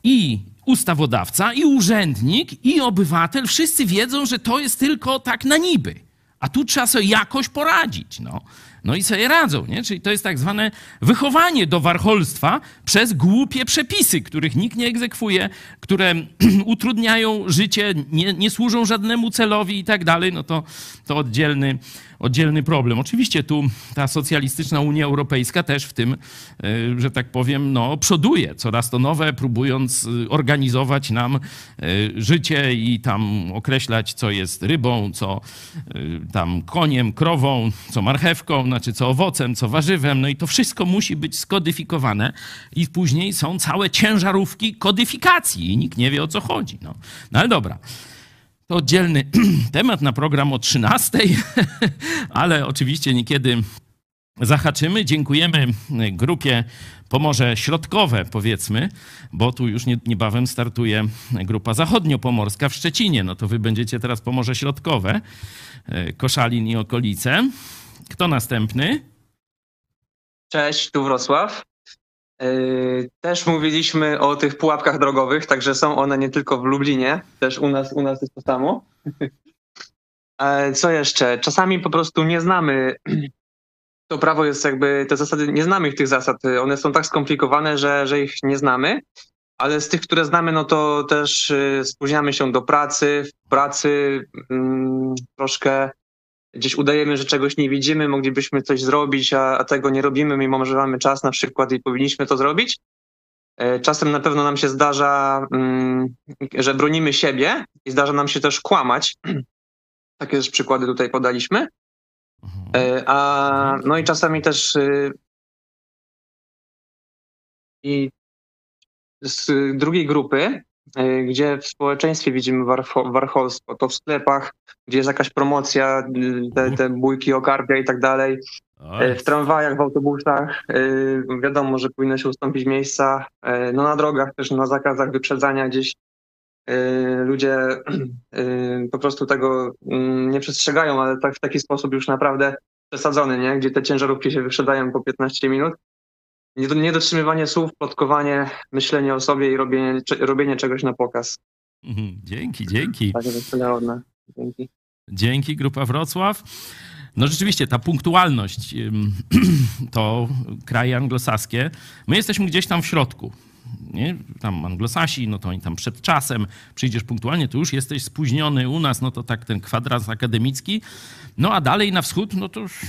i ustawodawca, i urzędnik, i obywatel wszyscy wiedzą, że to jest tylko tak na niby. A tu trzeba sobie jakoś poradzić. No, no i sobie radzą. Nie? Czyli to jest tak zwane wychowanie do warcholstwa przez głupie przepisy, których nikt nie egzekwuje, które utrudniają życie, nie, nie służą żadnemu celowi i tak dalej. No to, to oddzielny, oddzielny problem. Oczywiście tu ta socjalistyczna Unia Europejska też w tym, e, że tak powiem, no, przoduje coraz to nowe, próbując e, organizować nam e, życie i tam określać, co jest rybą, co tam koniem, krową, co marchewką, znaczy co owocem, co warzywem. No i to wszystko musi być skodyfikowane i później są całe ciężarówki kodyfikacji i nikt nie wie o co chodzi. No, no ale dobra. To oddzielny temat na program o 13, ale oczywiście niekiedy zahaczymy. Dziękujemy grupie Pomorze Środkowe, powiedzmy, bo tu już nie, niebawem startuje grupa zachodniopomorska w Szczecinie. No to wy będziecie teraz Pomorze Środkowe, e, Koszalin i okolice. Kto następny? Cześć, tu Wrocław. Yy, Też mówiliśmy o tych pułapkach drogowych, także są one nie tylko w Lublinie, też u nas, u nas jest to samo. E, Co jeszcze? Czasami po prostu nie znamy. To prawo jest jakby, te zasady, nie znamy ich tych zasad. One są tak skomplikowane, że, że ich nie znamy. Ale z tych, które znamy, no to też y, spóźniamy się do pracy. W pracy mm, troszkę gdzieś udajemy, że czegoś nie widzimy, moglibyśmy coś zrobić, a, a tego nie robimy, mimo że mamy czas na przykład i powinniśmy to zrobić. E, Czasem na pewno nam się zdarza, mm, że bronimy siebie i zdarza nam się też kłamać. Takie też przykłady tutaj podaliśmy. E, A, no i czasami też y, i z drugiej grupy, gdzie w społeczeństwie widzimy warcho- warcholstwo, to w sklepach, gdzie jest jakaś promocja, y, te, te bójki o karpia i tak dalej, E, w tramwajach, w autobusach, e, wiadomo, że powinno się ustąpić miejsca, e, no na drogach też na zakazach wyprzedzania gdzieś. E, ludzie e, po prostu tego mm, nie przestrzegają, ale tak w taki sposób już naprawdę przesadzony, nie? gdzie te ciężarówki się wyprzedzają po 15 minut. Niedo- Niedotrzymywanie słów, plotkowanie, myślenie o sobie i robienie, robienie czegoś na pokaz. Mhm, Dzięki, dzięki. Tak, nas. Dzięki. Dzięki, Grupa Wrocław. No rzeczywiście, ta punktualność to kraje anglosaskie. My jesteśmy gdzieś tam w środku. Nie? Tam anglosasi, no to oni tam przed czasem, przyjdziesz punktualnie, to już jesteś spóźniony u nas, no to tak ten kwadrans akademicki. No a dalej na wschód, no to już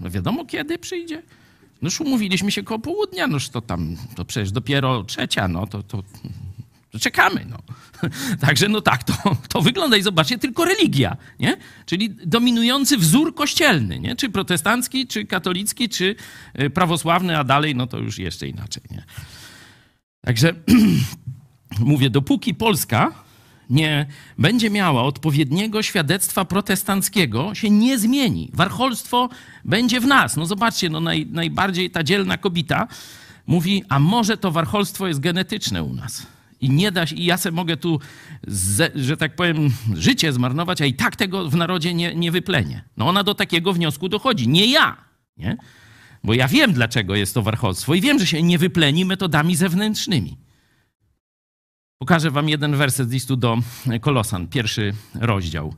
no wiadomo kiedy przyjdzie. No już umówiliśmy się koło południa, noż to tam, to przecież dopiero trzecia, no to, to, to czekamy, no. Także no tak, to, to wygląda i zobaczcie, tylko religia, nie? Czyli dominujący wzór kościelny, nie? Czy protestancki, czy katolicki, czy y, prawosławny, a dalej no to już jeszcze inaczej, nie? Także mówię, dopóki Polska nie będzie miała odpowiedniego świadectwa protestanckiego, się nie zmieni. Warcholstwo będzie w nas. No zobaczcie, no naj, najbardziej ta dzielna kobieta mówi, a może to warcholstwo jest genetyczne u nas. I nie da się, i ja se mogę tu, że tak powiem, życie zmarnować, a i tak tego w narodzie nie, nie wyplenię. No ona do takiego wniosku dochodzi, nie ja. Nie? Bo ja wiem, dlaczego jest to warcholstwo i wiem, że się nie wypleni metodami zewnętrznymi. Pokażę wam jeden werset z listu do Kolosan, pierwszy rozdział.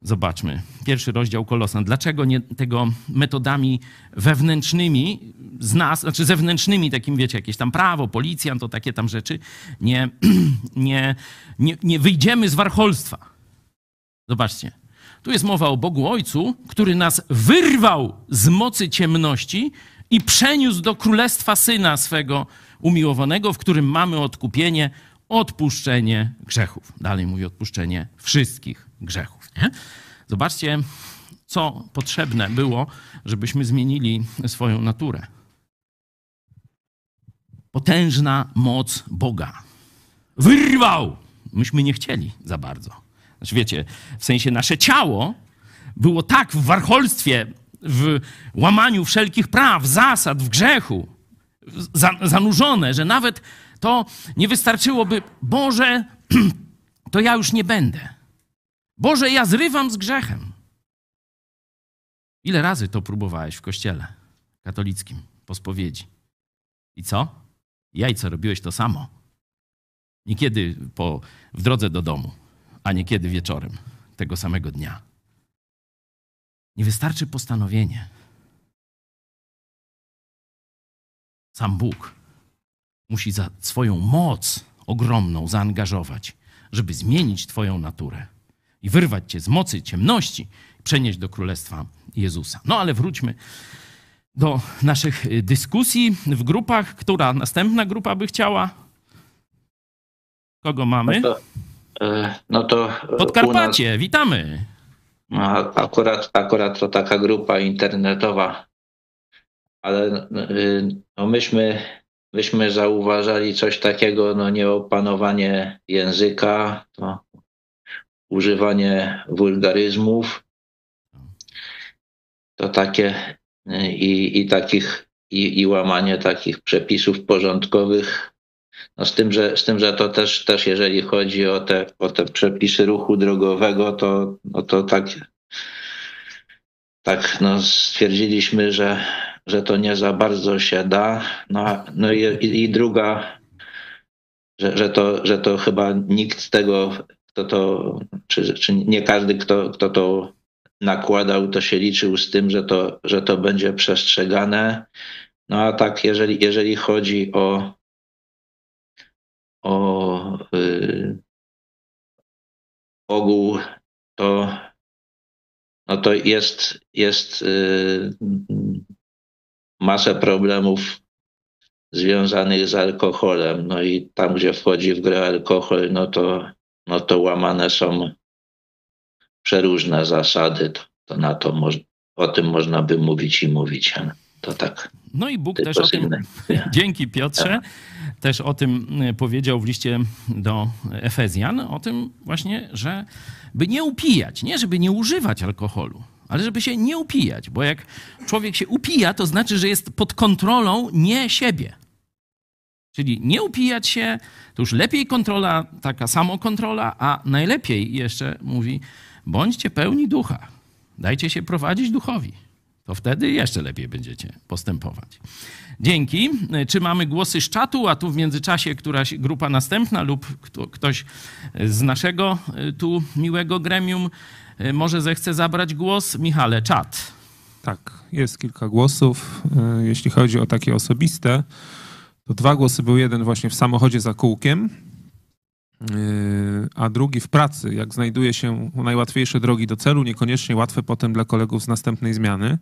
Zobaczmy, pierwszy rozdział Kolosan. Dlaczego nie tego metodami wewnętrznymi z nas, znaczy zewnętrznymi, takim wiecie, jakieś tam prawo, policjant, to takie tam rzeczy, nie, nie, nie, nie wyjdziemy z warcholstwa. Zobaczcie, tu jest mowa o Bogu Ojcu, który nas wyrwał z mocy ciemności i przeniósł do królestwa Syna swego umiłowanego, w którym mamy odkupienie, odpuszczenie grzechów. Dalej mówi odpuszczenie wszystkich grzechów. Nie? Zobaczcie, co potrzebne było, żebyśmy zmienili swoją naturę. Potężna moc Boga. Wyrwał! Myśmy nie chcieli za bardzo. Znaczy wiecie, w sensie nasze ciało było tak w warcholstwie, w łamaniu wszelkich praw, zasad, w grzechu, za, zanurzone, że nawet to nie wystarczyłoby, Boże, to ja już nie będę. Boże, ja zrywam z grzechem. Ile razy to próbowałeś w kościele katolickim po spowiedzi? I co? Jajco robiłeś to samo. Niekiedy po, w drodze do domu, a niekiedy wieczorem tego samego dnia. Nie wystarczy postanowienie. Sam Bóg musi za swoją moc ogromną zaangażować, żeby zmienić Twoją naturę i wyrwać Cię z mocy ciemności i przenieść do Królestwa Jezusa. No ale wróćmy do naszych y, dyskusji w grupach. Która następna grupa by chciała? Kogo mamy? No to, e, no to e, u nas, Podkarpacie, witamy. no, akurat, akurat to taka grupa internetowa, ale y, no myśmy, myśmy zauważali coś takiego, no nieopanowanie języka, to używanie wulgaryzmów, to takie y, i, i takich i, i łamanie takich przepisów porządkowych. No z tym, że, z tym, że to też, też jeżeli chodzi o te, o te przepisy ruchu drogowego, to, no to tak, tak no stwierdziliśmy, że, że to nie za bardzo się da. No, no i, i, druga, że, że, to, że to chyba nikt z tego, kto to, czy, czy nie każdy, kto, kto to nakładał, to się liczył z tym, że to, że to będzie przestrzegane. No a tak, jeżeli, jeżeli chodzi o, o y, ogół, to, no to jest, jest y, masę problemów związanych z alkoholem. No i tam, gdzie wchodzi w grę alkohol, no to, no to łamane są przeróżne zasady. To, to na to moż, o tym można by mówić i mówić, to tak. No i Bóg też o tym. Dzięki Piotrze. Też o tym y, powiedział w liście do Efezjan, o tym właśnie, że by nie upijać, nie żeby nie używać alkoholu, ale żeby się nie upijać, bo jak człowiek się upija, to znaczy, że jest pod kontrolą nie siebie. Czyli nie upijać się, to już lepiej kontrola, taka samokontrola, a najlepiej jeszcze mówi, bądźcie pełni ducha, dajcie się prowadzić duchowi. To wtedy jeszcze lepiej będziecie postępować. Dzięki. Czy mamy głosy z czatu, a tu w międzyczasie któraś grupa następna lub kto, ktoś z naszego y, tu miłego gremium może zechce zabrać głos? Michale, czat. Tak, jest kilka głosów. E, Jeśli chodzi o takie osobiste, to dwa głosy był jeden właśnie w samochodzie za kółkiem, e, a drugi w pracy, jak znajduje się najłatwiejsze drogi do celu, niekoniecznie łatwe potem dla kolegów z następnej zmiany.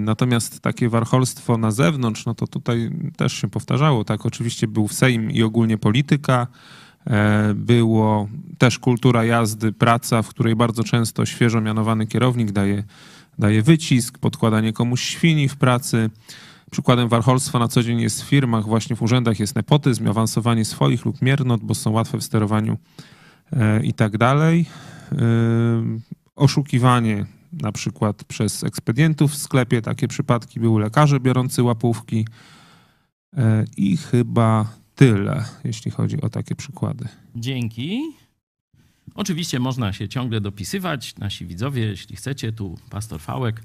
Natomiast takie warcholstwo na zewnątrz, no to tutaj też się powtarzało. Tak, oczywiście był Sejm i ogólnie polityka, było też kultura jazdy, praca, w której bardzo często świeżo mianowany kierownik daje, daje wycisk, podkładanie komuś świni w pracy. Przykładem warcholstwa na co dzień jest w firmach, właśnie w urzędach jest nepotyzm, awansowanie swoich lub miernot, bo są łatwe w sterowaniu e, i tak dalej. E, Oszukiwanie na przykład przez ekspedientów w sklepie, takie przypadki były lekarze biorący łapówki E, i chyba tyle, jeśli chodzi o takie przykłady. Dzięki. Oczywiście można się ciągle dopisywać. Nasi widzowie, jeśli chcecie, tu pastor Fałek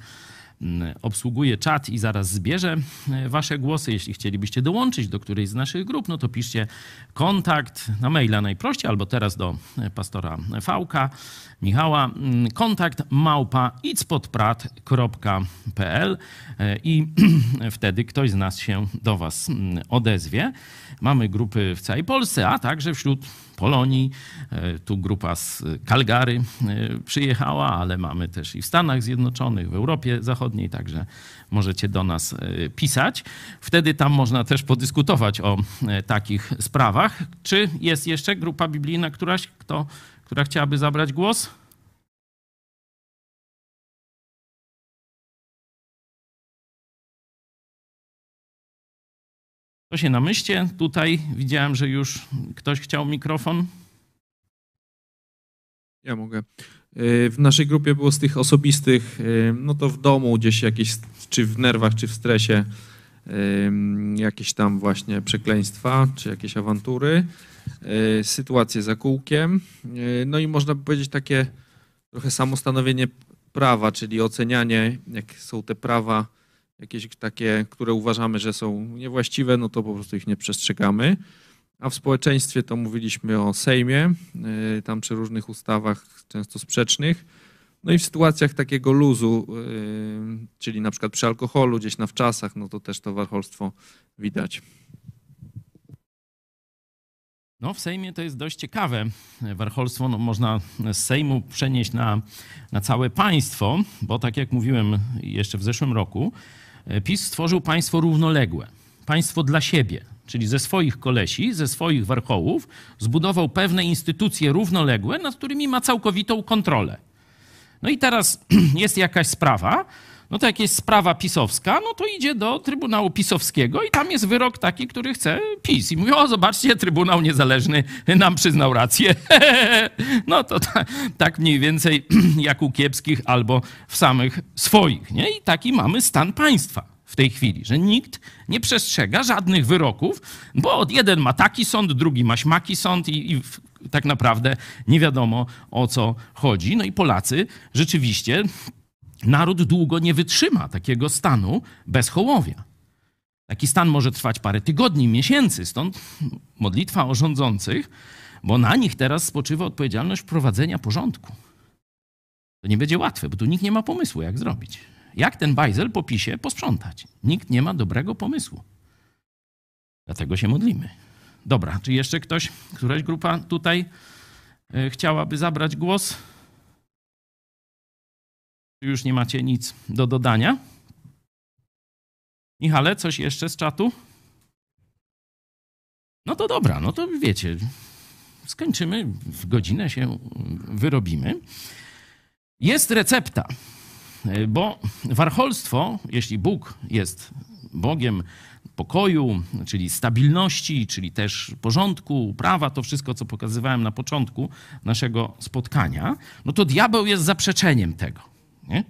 mm, obsługuje czat i zaraz zbierze e, wasze głosy. Jeśli chcielibyście dołączyć do którejś z naszych grup, no to piszcie kontakt na maila najprościej, albo teraz do e, pastora Fałka, Michała, mm, kontakt małpa itspodprat.pl e, i wtedy ktoś z nas się do was mm, odezwie. Mamy grupy w całej Polsce, a także wśród Polonii. E, Tu grupa z Calgary e, przyjechała, ale mamy też i w Stanach Zjednoczonych, w Europie Zachodniej, także możecie do nas e, pisać. Wtedy tam można też podyskutować o takich sprawach. Czy jest jeszcze grupa biblijna, któraś, kto, która chciałaby zabrać głos? To się namyślcie. Tutaj widziałem, że już ktoś chciał mikrofon. Ja mogę. Y, W naszej grupie było z tych osobistych, y, no to w domu gdzieś jakieś, czy w nerwach, czy w stresie, y, jakieś tam właśnie przekleństwa, czy jakieś awantury, sytuacje za kółkiem. No i można by powiedzieć takie trochę samostanowienie prawa, czyli ocenianie, jak są te prawa jakieś takie, które uważamy, że są niewłaściwe, no to po prostu ich nie przestrzegamy. A w społeczeństwie to mówiliśmy o Sejmie, y, tam przy różnych ustawach, często sprzecznych. No i w sytuacjach takiego luzu, y, czyli na przykład przy alkoholu, gdzieś na wczasach, no to też to warcholstwo widać. No, w Sejmie to jest dość ciekawe. Warcholstwo no, można z Sejmu przenieść na, na całe państwo, bo tak jak mówiłem jeszcze w zeszłym roku, PiS stworzył państwo równoległe. Państwo dla siebie, czyli ze swoich kolesi, ze swoich warchołów, zbudował pewne instytucje równoległe, nad którymi ma całkowitą kontrolę. No i teraz jest jakaś sprawa, no to jak jest sprawa pisowska, no to idzie do Trybunału Pisowskiego i tam jest wyrok taki, który chce PiS. I mówią, o zobaczcie, Trybunał Niezależny nam przyznał rację. no to ta, tak mniej więcej jak u kiepskich albo w samych swoich. Nie? I taki mamy stan państwa w tej chwili, że nikt nie przestrzega żadnych wyroków, bo jeden ma taki sąd, drugi ma śmaki sąd i, i tak naprawdę nie wiadomo o co chodzi. No i Polacy rzeczywiście naród długo nie wytrzyma takiego stanu bez hołowia. Taki stan może trwać parę tygodni, miesięcy, stąd modlitwa o rządzących, bo na nich teraz spoczywa odpowiedzialność prowadzenia porządku. To nie będzie łatwe, bo tu nikt nie ma pomysłu, jak zrobić. Jak ten bajzel po PiSie posprzątać? Nikt nie ma dobrego pomysłu. Dlatego się modlimy. Dobra, czy jeszcze ktoś, któraś grupa tutaj e, chciałaby zabrać głos? Już nie macie nic do dodania? Michale, coś jeszcze z czatu? No to dobra, no to wiecie, skończymy, w godzinę się wyrobimy. Jest recepta, bo warcholstwo, jeśli Bóg jest Bogiem pokoju, czyli stabilności, czyli też porządku, prawa, to wszystko, co pokazywałem na początku naszego spotkania, no to diabeł jest zaprzeczeniem tego. Nie?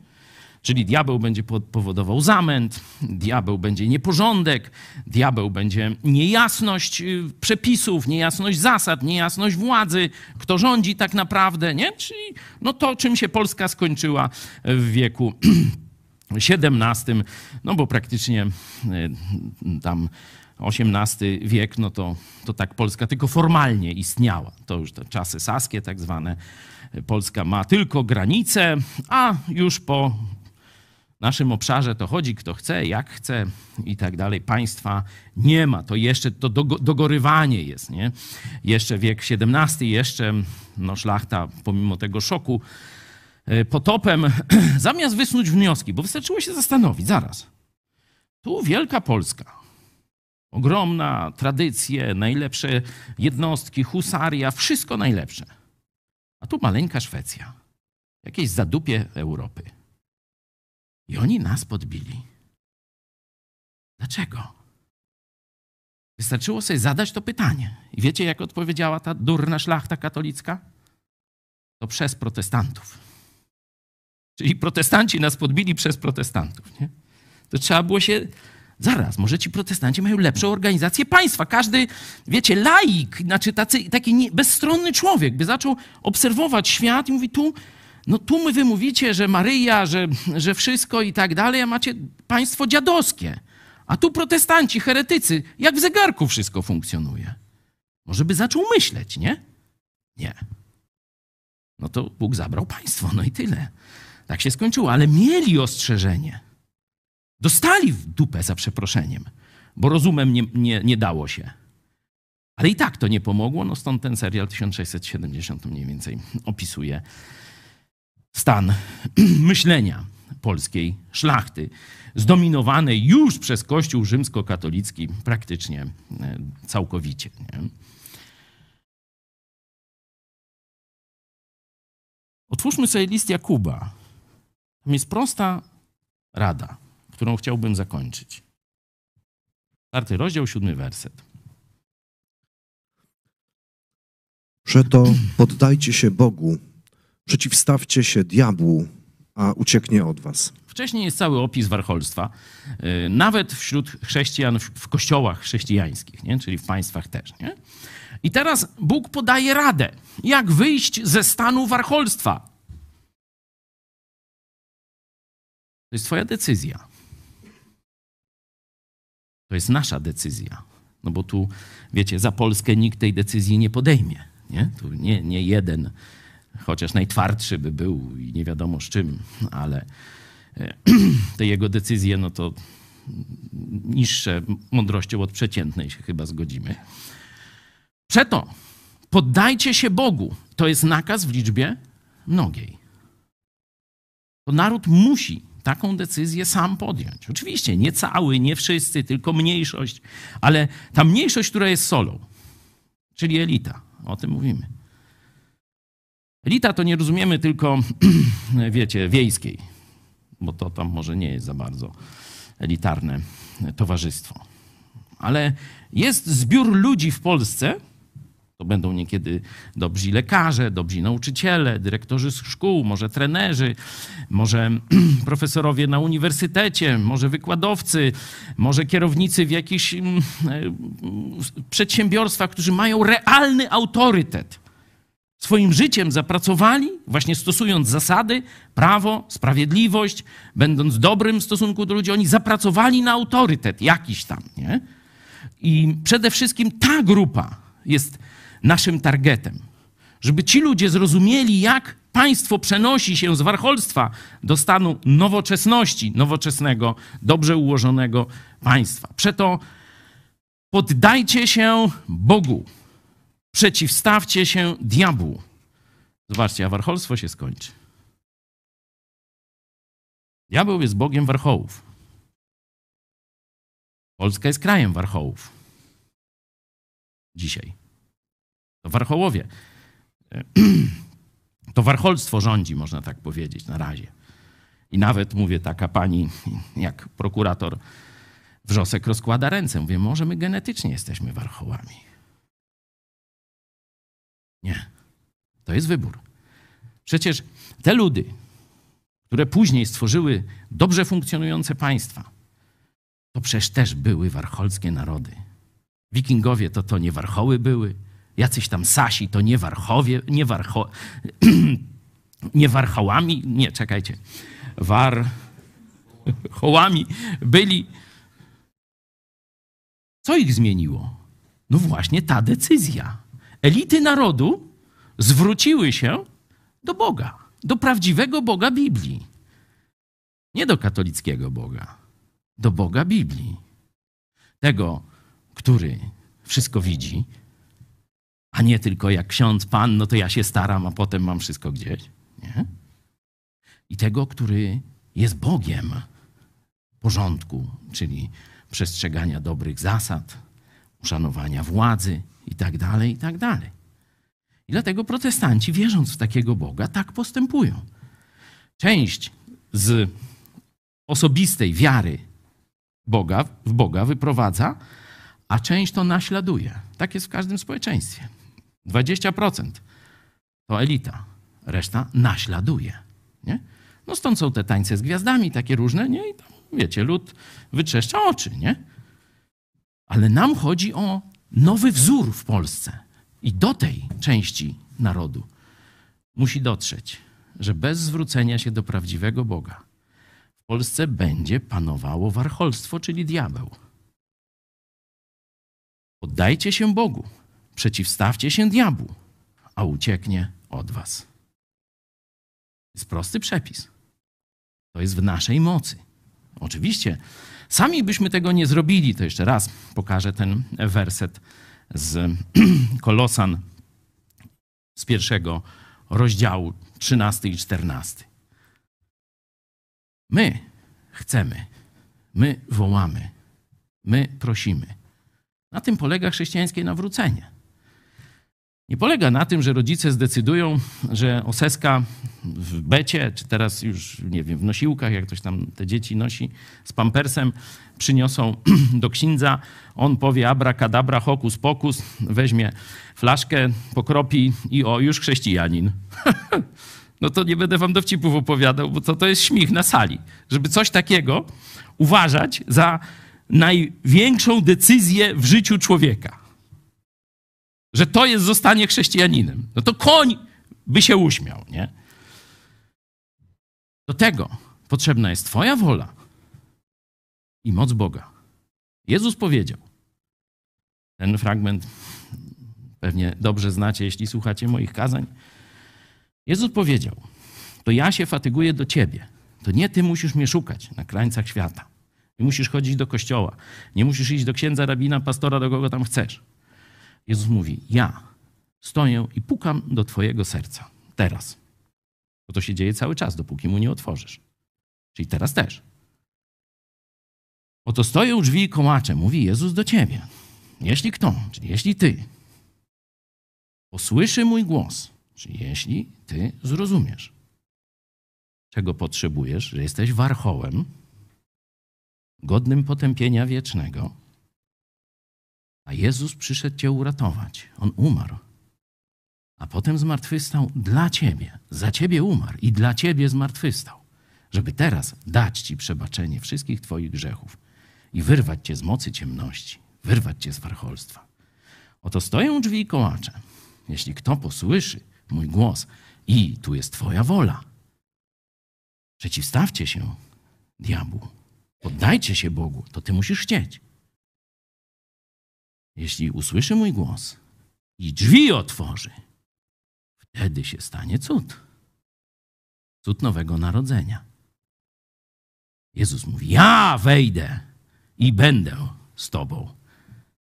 Czyli diabeł będzie po- powodował zamęt, diabeł będzie nieporządek, diabeł będzie niejasność y, przepisów, niejasność zasad, niejasność władzy, kto rządzi tak naprawdę, nie? Czyli no to, czym się Polska skończyła w wieku XVII, no bo praktycznie y, tam XVIII wiek, no to, to tak Polska tylko formalnie istniała. To już te czasy saskie tak zwane. Polska ma tylko granice, a już po naszym obszarze to chodzi kto chce, jak chce i tak dalej. Państwa nie ma. To jeszcze to dogo- dogorywanie jest, nie? Jeszcze wiek XVII, jeszcze no, szlachta pomimo tego szoku e, potopem, zamiast wysnuć wnioski, bo wystarczyło się zastanowić, zaraz. Tu Wielka Polska, ogromna tradycje, najlepsze jednostki, husaria, wszystko najlepsze. A tu maleńka Szwecja, jakieś zadupie Europy. I oni nas podbili. Dlaczego? Wystarczyło sobie zadać to pytanie. I wiecie, jak odpowiedziała ta durna szlachta katolicka? To przez protestantów. Czyli protestanci nas podbili przez protestantów. Nie? To trzeba było się. Zaraz, może ci protestanci mają lepszą organizację państwa. Każdy, wiecie, laik, znaczy tacy, taki nie, bezstronny człowiek by zaczął obserwować świat i mówi tu No tu my wy mówicie, że Maryja, że, że wszystko i tak dalej, a macie państwo dziadowskie. A tu protestanci, heretycy, jak w zegarku wszystko funkcjonuje. Może by zaczął myśleć, nie? Nie. No to Bóg zabrał państwo, no i tyle. Tak się skończyło, ale mieli ostrzeżenie. Dostali w dupę za przeproszeniem, bo rozumem nie, nie, nie dało się. Ale i tak to nie pomogło, no stąd ten serial 1670 mniej więcej opisuje stan myślenia polskiej szlachty, zdominowanej już przez Kościół rzymskokatolicki praktycznie e, całkowicie. Nie? Otwórzmy sobie list Jakuba. Tam jest prosta rada, którą chciałbym zakończyć. Czwarty rozdział, siódmy werset. Przeto poddajcie się Bogu, przeciwstawcie się diabłu, a ucieknie od was. Wcześniej jest cały opis warcholstwa, yy, nawet wśród chrześcijan, w, w kościołach chrześcijańskich, nie? czyli w państwach też. Nie? I teraz Bóg podaje radę, jak wyjść ze stanu warcholstwa. To jest Twoja decyzja. To jest nasza decyzja. No bo tu, wiecie, za Polskę nikt tej decyzji nie podejmie. Nie? Tu nie, nie jeden, chociaż najtwardszy by był i nie wiadomo z czym, ale e, te jego decyzje, no to niższe mądrością od przeciętnej się chyba zgodzimy. Przeto poddajcie się Bogu. To jest nakaz w liczbie mnogiej. To naród musi taką decyzję sam podjąć. Oczywiście nie cały, nie wszyscy, tylko mniejszość, ale ta mniejszość, która jest solą, czyli elita, o tym mówimy. Elita to nie rozumiemy tylko, wiecie, wiejskiej, bo to tam może nie jest za bardzo elitarne towarzystwo. Ale jest zbiór ludzi w Polsce, to będą niekiedy dobrzy lekarze, dobrzy nauczyciele, dyrektorzy szkół, może trenerzy, może profesorowie na uniwersytecie, może wykładowcy, może kierownicy w jakichś mm, e, przedsiębiorstwach, którzy mają realny autorytet. Swoim życiem zapracowali, właśnie stosując zasady, prawo, sprawiedliwość, będąc dobrym w stosunku do ludzi, oni zapracowali na autorytet jakiś tam, nie? I przede wszystkim ta grupa jest naszym targetem. Żeby ci ludzie zrozumieli, jak państwo przenosi się z warcholstwa do stanu nowoczesności, nowoczesnego, dobrze ułożonego państwa. Przeto poddajcie się Bogu, przeciwstawcie się diabłu. Zobaczcie, a warcholstwo się skończy. Diabeł jest Bogiem warchołów. Polska jest krajem warchołów. Dzisiaj. To warchołowie. To warcholstwo rządzi, można tak powiedzieć, na razie. I nawet, mówię, taka pani jak prokurator Wrzosek rozkłada ręce. Mówię, może my genetycznie jesteśmy warchołami. Nie. To jest wybór. Przecież te ludy, które później stworzyły dobrze funkcjonujące państwa, to przecież też były warcholskie narody. Wikingowie to to nie warchoły były, jacyś tam Sasi to nie warchowie, nie, warcho, nie warchołami, nie, czekajcie, warchołami byli. Co ich zmieniło? No właśnie ta decyzja. Elity narodu zwróciły się do Boga, do prawdziwego Boga Biblii. Nie do katolickiego Boga, do Boga Biblii. Tego, który wszystko widzi, a nie tylko jak ksiądz, pan, no to ja się staram, a potem mam wszystko gdzieś. Nie? I tego, który jest Bogiem porządku, czyli przestrzegania dobrych zasad, uszanowania władzy i tak dalej, i tak. I dlatego protestanci, wierząc w takiego Boga, tak postępują. Część z osobistej wiary Boga, w Boga wyprowadza, a część to naśladuje. Tak jest w każdym społeczeństwie. 20% to elita, reszta naśladuje. Nie? No stąd są te tańce z gwiazdami, takie różne, nie? I tam, wiecie, lud wytrzeszcza oczy, nie? Ale nam chodzi o nowy wzór w Polsce. I do tej części narodu musi dotrzeć, że bez zwrócenia się do prawdziwego Boga w Polsce będzie panowało warcholstwo, czyli diabeł. Poddajcie się Bogu, przeciwstawcie się diabłu, a ucieknie od was. Jest prosty przepis. To jest w naszej mocy. Oczywiście, sami byśmy tego nie zrobili. To jeszcze raz pokażę ten werset z Kolosan z pierwszego rozdziału 13 i 14. My chcemy, my wołamy, my prosimy. Na tym polega chrześcijańskie nawrócenie. Nie polega na tym, że rodzice zdecydują, że oseska w becie, czy teraz już, nie wiem, w nosiłkach, jak ktoś tam te dzieci nosi, z pampersem, przyniosą do księdza. On powie abracadabra, hokus pokus, weźmie flaszkę, pokropi i o, już chrześcijanin. no to nie będę wam dowcipów opowiadał, bo to, to jest śmich na sali. Żeby coś takiego uważać za największą decyzję w życiu człowieka że to jest zostanie chrześcijaninem, no to koń by się uśmiał, nie? Do tego potrzebna jest Twoja wola i moc Boga. Jezus powiedział, ten fragment pewnie dobrze znacie, jeśli słuchacie moich kazań. Jezus powiedział: To ja się fatyguję do ciebie. To nie ty musisz mnie szukać na krańcach świata. Nie musisz chodzić do kościoła. Nie musisz iść do księdza, rabina, pastora, do kogo tam chcesz. Jezus mówi: Ja stoję i pukam do Twojego serca. Teraz. Bo to się dzieje cały czas, dopóki mu nie otworzysz. Czyli teraz też. Oto stoję u drzwi i kołaczę, mówi Jezus do ciebie. Jeśli kto, czyli jeśli ty, posłyszy mój głos, czyli jeśli ty zrozumiesz, czego potrzebujesz, że jesteś warchołem, godnym potępienia wiecznego, a Jezus przyszedł Cię uratować. On umarł. A potem zmartwychwstał dla Ciebie. Za Ciebie umarł i dla Ciebie zmartwychwstał. Żeby teraz dać Ci przebaczenie wszystkich Twoich grzechów i wyrwać Cię z mocy ciemności, wyrwać Cię z warcholstwa. Oto stoją drzwi i kołacze. Jeśli kto posłyszy mój głos i tu jest Twoja wola, przeciwstawcie się diabłu. Poddajcie się Bogu, to Ty musisz chcieć. Jeśli usłyszy mój głos i drzwi otworzy, wtedy się stanie cud. Cud nowego narodzenia. Jezus mówi: Ja wejdę i będę z Tobą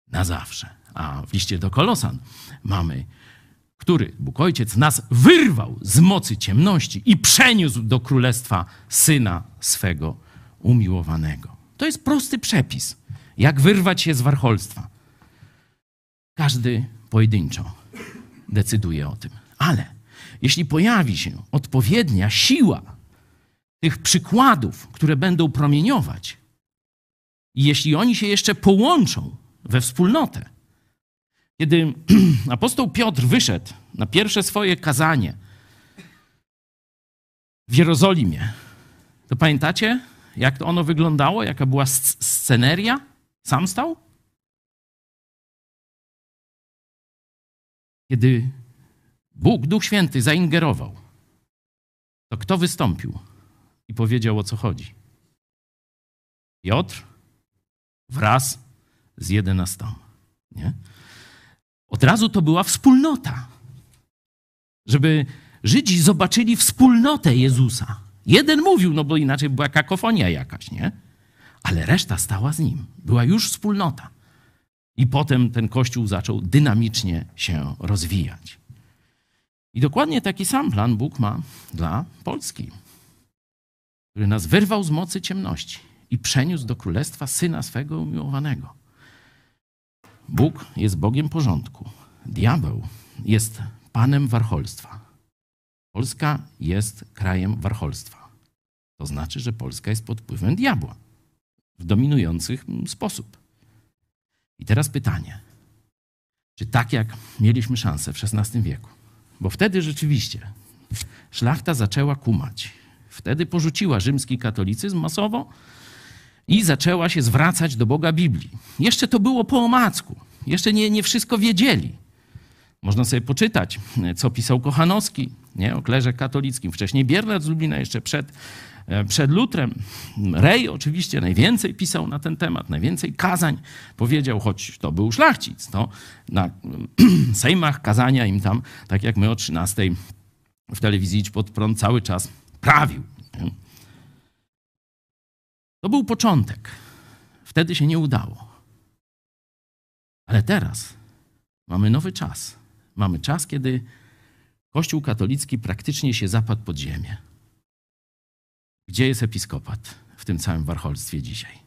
na zawsze. A w liście do Kolosan mamy, który Bóg Ojciec nas wyrwał z mocy ciemności i przeniósł do królestwa syna swego umiłowanego. To jest prosty przepis, jak wyrwać się z warcholstwa. Każdy pojedynczo decyduje o tym. Ale jeśli pojawi się odpowiednia siła tych przykładów, które będą promieniować, i jeśli oni się jeszcze połączą we wspólnotę, kiedy apostoł Piotr wyszedł na pierwsze swoje kazanie w Jerozolimie, to pamiętacie, jak to ono wyglądało, jaka była sceneria? Sam stał? Kiedy Bóg, Duch Święty zaingerował, to kto wystąpił i powiedział o co chodzi? Piotr wraz z jedenastoma. Nie? Od razu to była wspólnota. Żeby Żydzi zobaczyli wspólnotę Jezusa. Jeden mówił, no bo inaczej była kakofonia jakaś, nie? Ale reszta stała z nim. Była już wspólnota. I potem ten kościół zaczął dynamicznie się rozwijać. I dokładnie taki sam plan Bóg ma dla Polski, który nas wyrwał z mocy ciemności i przeniósł do królestwa syna swego umiłowanego. Bóg jest Bogiem porządku. Diabeł jest panem warcholstwa. Polska jest krajem warcholstwa. To znaczy, że Polska jest pod wpływem diabła w dominujący sposób. I teraz pytanie, czy tak jak mieliśmy szansę w XVI wieku, bo wtedy rzeczywiście szlachta zaczęła kumać. Wtedy porzuciła rzymski katolicyzm masowo i zaczęła się zwracać do Boga Biblii. Jeszcze to było po omacku. Jeszcze nie, nie wszystko wiedzieli. Można sobie poczytać, co pisał Kochanowski nie? o klerze katolickim. Wcześniej Biernat z Lublina, jeszcze przed, przed Lutrem. Rej oczywiście najwięcej pisał na ten temat, najwięcej kazań powiedział, choć to był szlachcic. To na sejmach kazania im tam, tak jak my o 13 w telewizji Idź Pod Prąd cały czas prawił. To był początek. Wtedy się nie udało. Ale teraz mamy nowy czas. Mamy czas, kiedy Kościół katolicki praktycznie się zapadł pod ziemię. Gdzie jest episkopat w tym całym warcholstwie dzisiaj?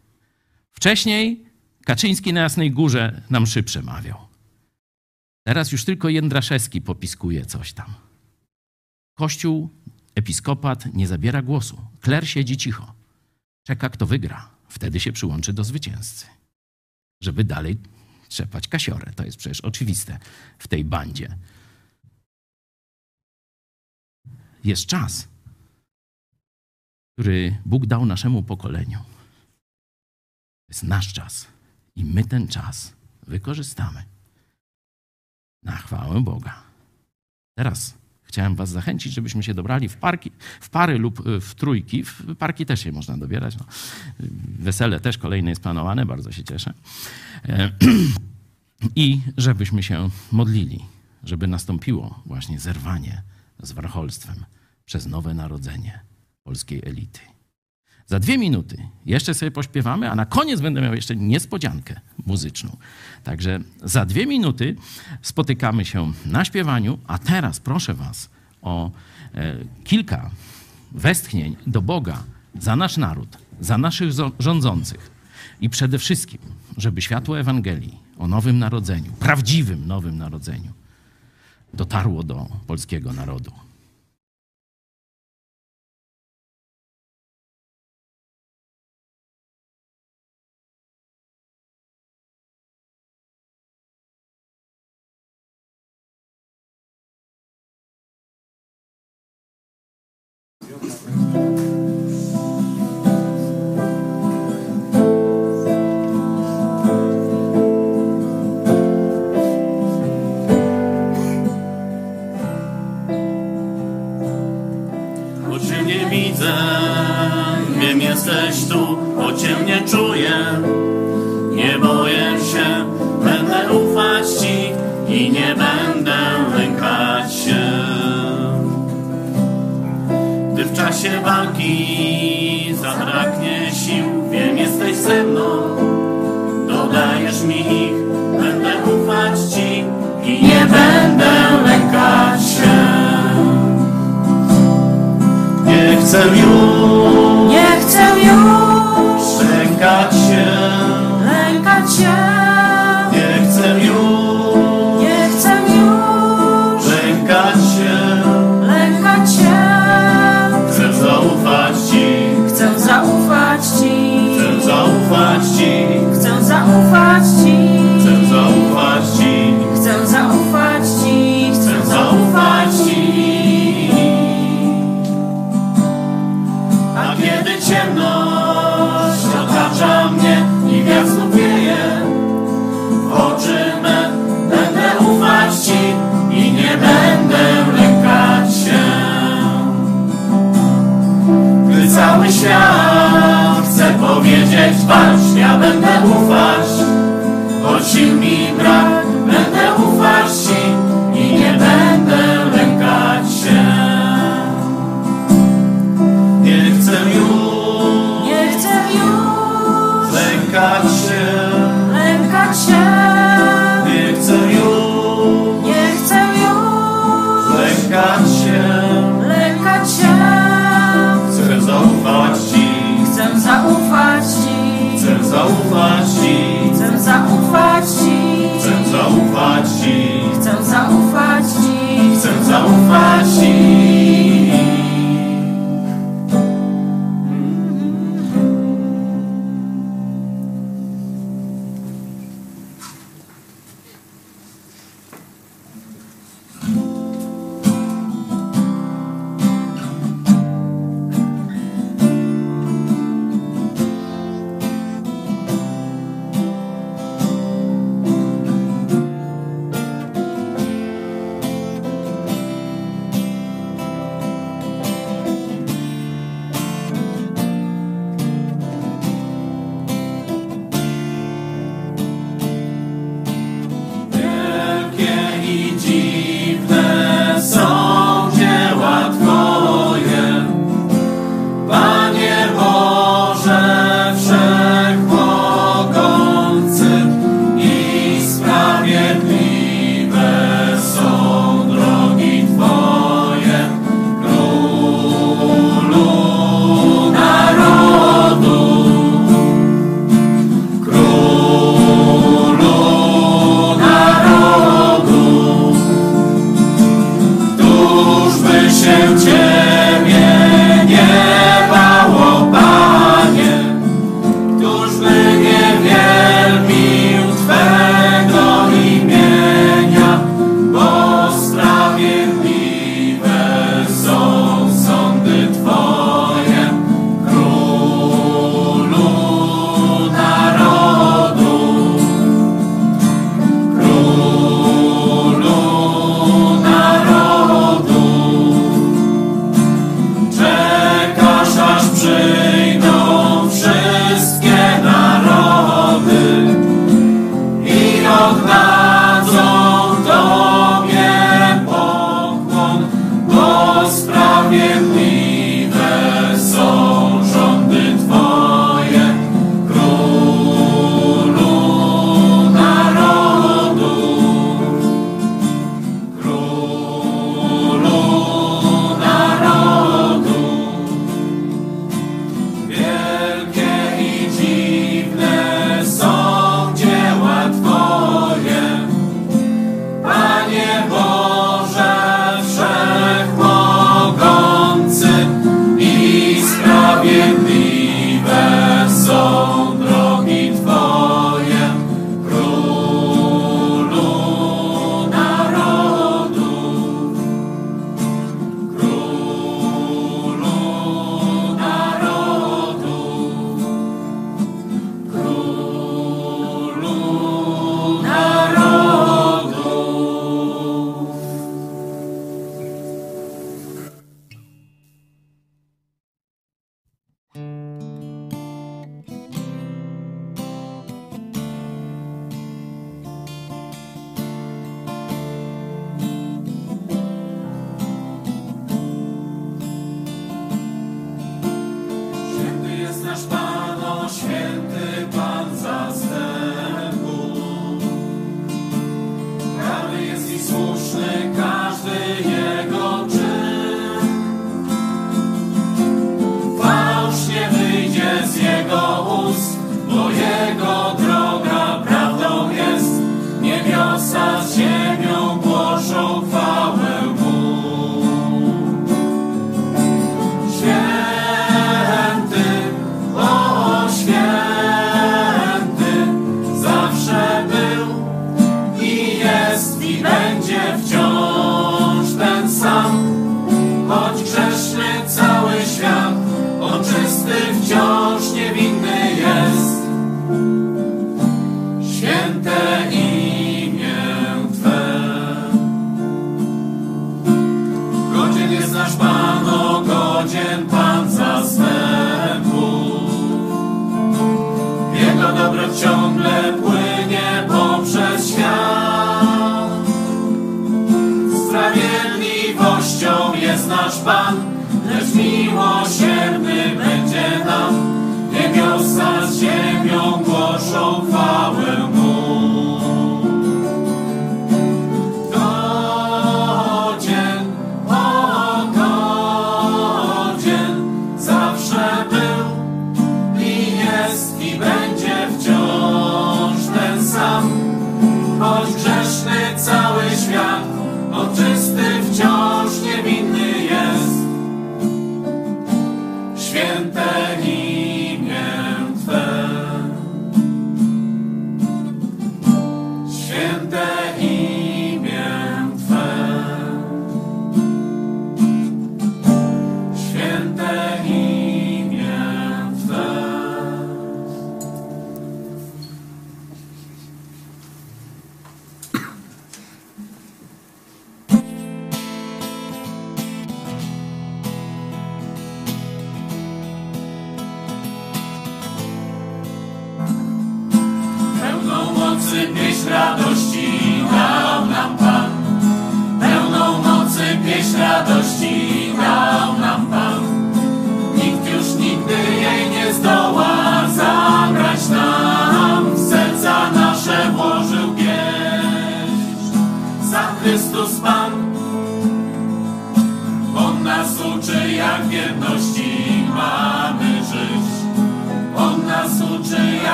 Wcześniej Kaczyński na Jasnej Górze nam mszy przemawiał. Teraz już tylko Jędraszewski popiskuje coś tam. Kościół, episkopat nie zabiera głosu. Kler siedzi cicho. Czeka, kto wygra. Wtedy się przyłączy do zwycięzcy. Żeby dalej trzepać kasiorę. To jest przecież oczywiste w tej bandzie. Jest czas, który Bóg dał naszemu pokoleniu. To jest nasz czas. I my ten czas wykorzystamy na chwałę Boga. Teraz chciałem Was zachęcić, żebyśmy się dobrali w, parki, w pary lub y, w trójki. W parki też się można dobierać. No. Wesele też kolejne jest planowane, bardzo się cieszę. E, I żebyśmy się modlili, żeby nastąpiło właśnie zerwanie z warcholstwem przez nowe narodzenie polskiej elity. Za dwie minuty jeszcze sobie pośpiewamy, a na koniec będę miał jeszcze niespodziankę muzyczną. Także za dwie minuty spotykamy się na śpiewaniu, a teraz proszę Was o e, kilka westchnień do Boga za nasz naród, za naszych rządzących i przede wszystkim, żeby światło Ewangelii o nowym narodzeniu, prawdziwym nowym narodzeniu, dotarło do polskiego narodu. zaufać Ci, chcę zaufać Ci, chcę zaufać Ci.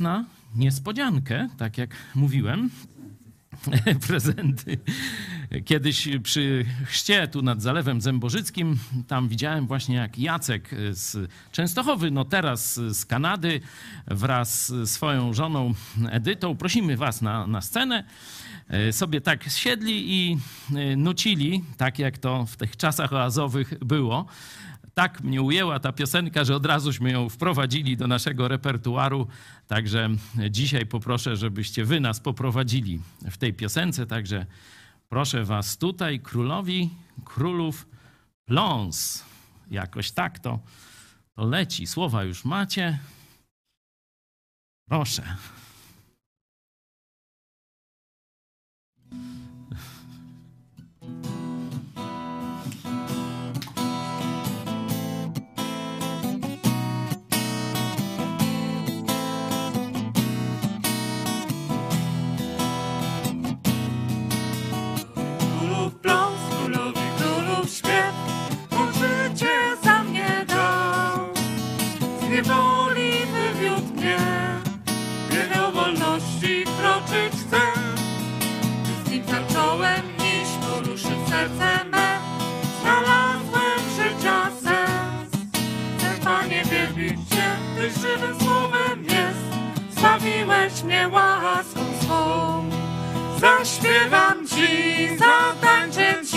Na niespodziankę, tak jak mówiłem. Prezenty. Kiedyś przy chrzcie tu nad Zalewem Zębożyckim, tam widziałem właśnie jak Jacek z Częstochowy, no teraz z Kanady wraz z swoją żoną Edytą, prosimy was na, na scenę, e, sobie tak siedli i e, nucili, tak jak to w tych czasach oazowych było tak mnie ujęła ta piosenka, że od razuśmy ją wprowadzili do naszego repertuaru. Także dzisiaj poproszę, żebyście wy nas poprowadzili w tej piosence. Także proszę was tutaj, królowi królów pląs. Jakoś tak to, to leci. Słowa już macie. Proszę. Serce me, znalazłem życia sens. Chcę Panie wielbić Cię, Tyś żywym słowem jest, zbawiłeś mnie łaską swą. Zaśpiewam Ci, zatańczę Ci,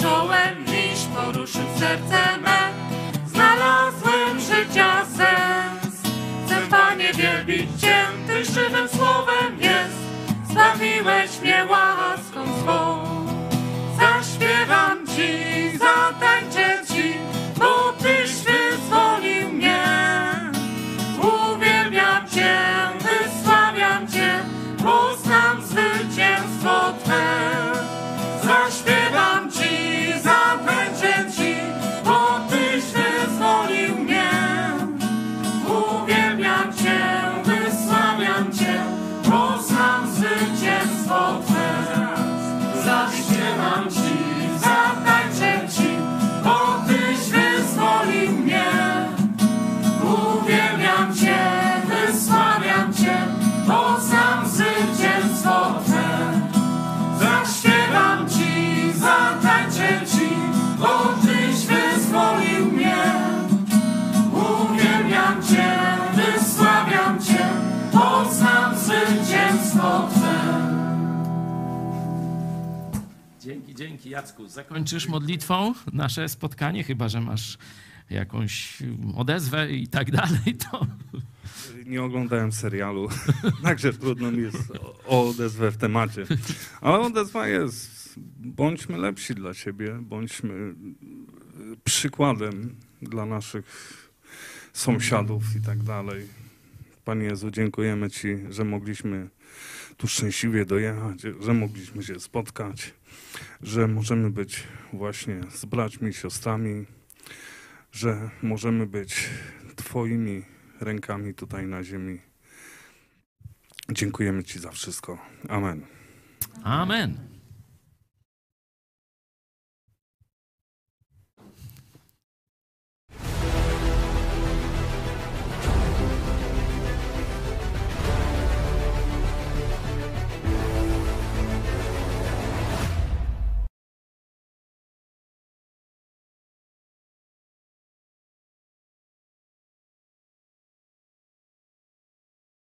Zacząłem iść, poruszył serce me, znalazłem życia sens. Chcę Panie wielbić Cię, żywym słowem jest, zbawiłeś mnie łaską swą. Zaśpiewam Ci, Jacku. Zakończysz modlitwą nasze spotkanie, chyba że masz jakąś odezwę i tak dalej, to Nie oglądałem serialu, także trudno mi jest o- odezwę w temacie. Ale odezwa jest. Bądźmy lepsi dla siebie, bądźmy y, przykładem dla naszych sąsiadów i tak dalej. Panie Jezu, dziękujemy Ci, że mogliśmy tu szczęśliwie dojechać, że mogliśmy się spotkać, że możemy być właśnie z braćmi, siostrami, że możemy być Twoimi rękami tutaj na ziemi. Dziękujemy Ci za wszystko. Amen. amen.